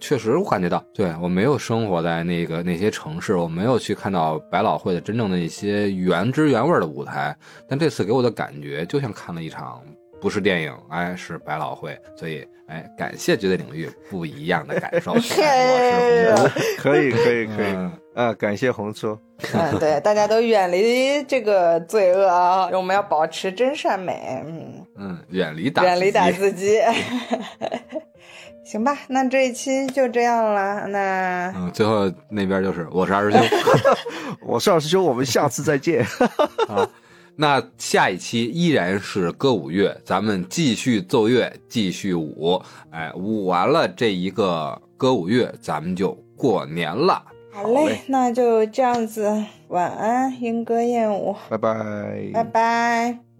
Speaker 1: 确实我感觉到，对我没有生活在那个那些城市，我没有去看到百老汇的真正的一些原汁原味的舞台，但这次给我的感觉就像看了一场不是电影，哎，是百老汇，所以哎，感谢绝对领域不一样的感受。我 是红
Speaker 2: 可以可以可以
Speaker 1: 嗯。
Speaker 2: 啊，感谢红叔，
Speaker 3: 嗯，对，大家都远离这个罪恶啊，我们要保持真善美，嗯，
Speaker 1: 嗯，远离打
Speaker 3: 远离打字机。行吧，那这一期就这样了。那
Speaker 1: 嗯，最后那边就是我是二师兄。
Speaker 2: 我是二师兄，我们下次再见。
Speaker 1: 那下一期依然是歌舞乐，咱们继续奏乐，继续舞。哎，舞完了这一个歌舞乐，咱们就过年了。
Speaker 3: 好嘞，那就这样子，晚安，莺歌燕舞，
Speaker 2: 拜拜，
Speaker 3: 拜拜。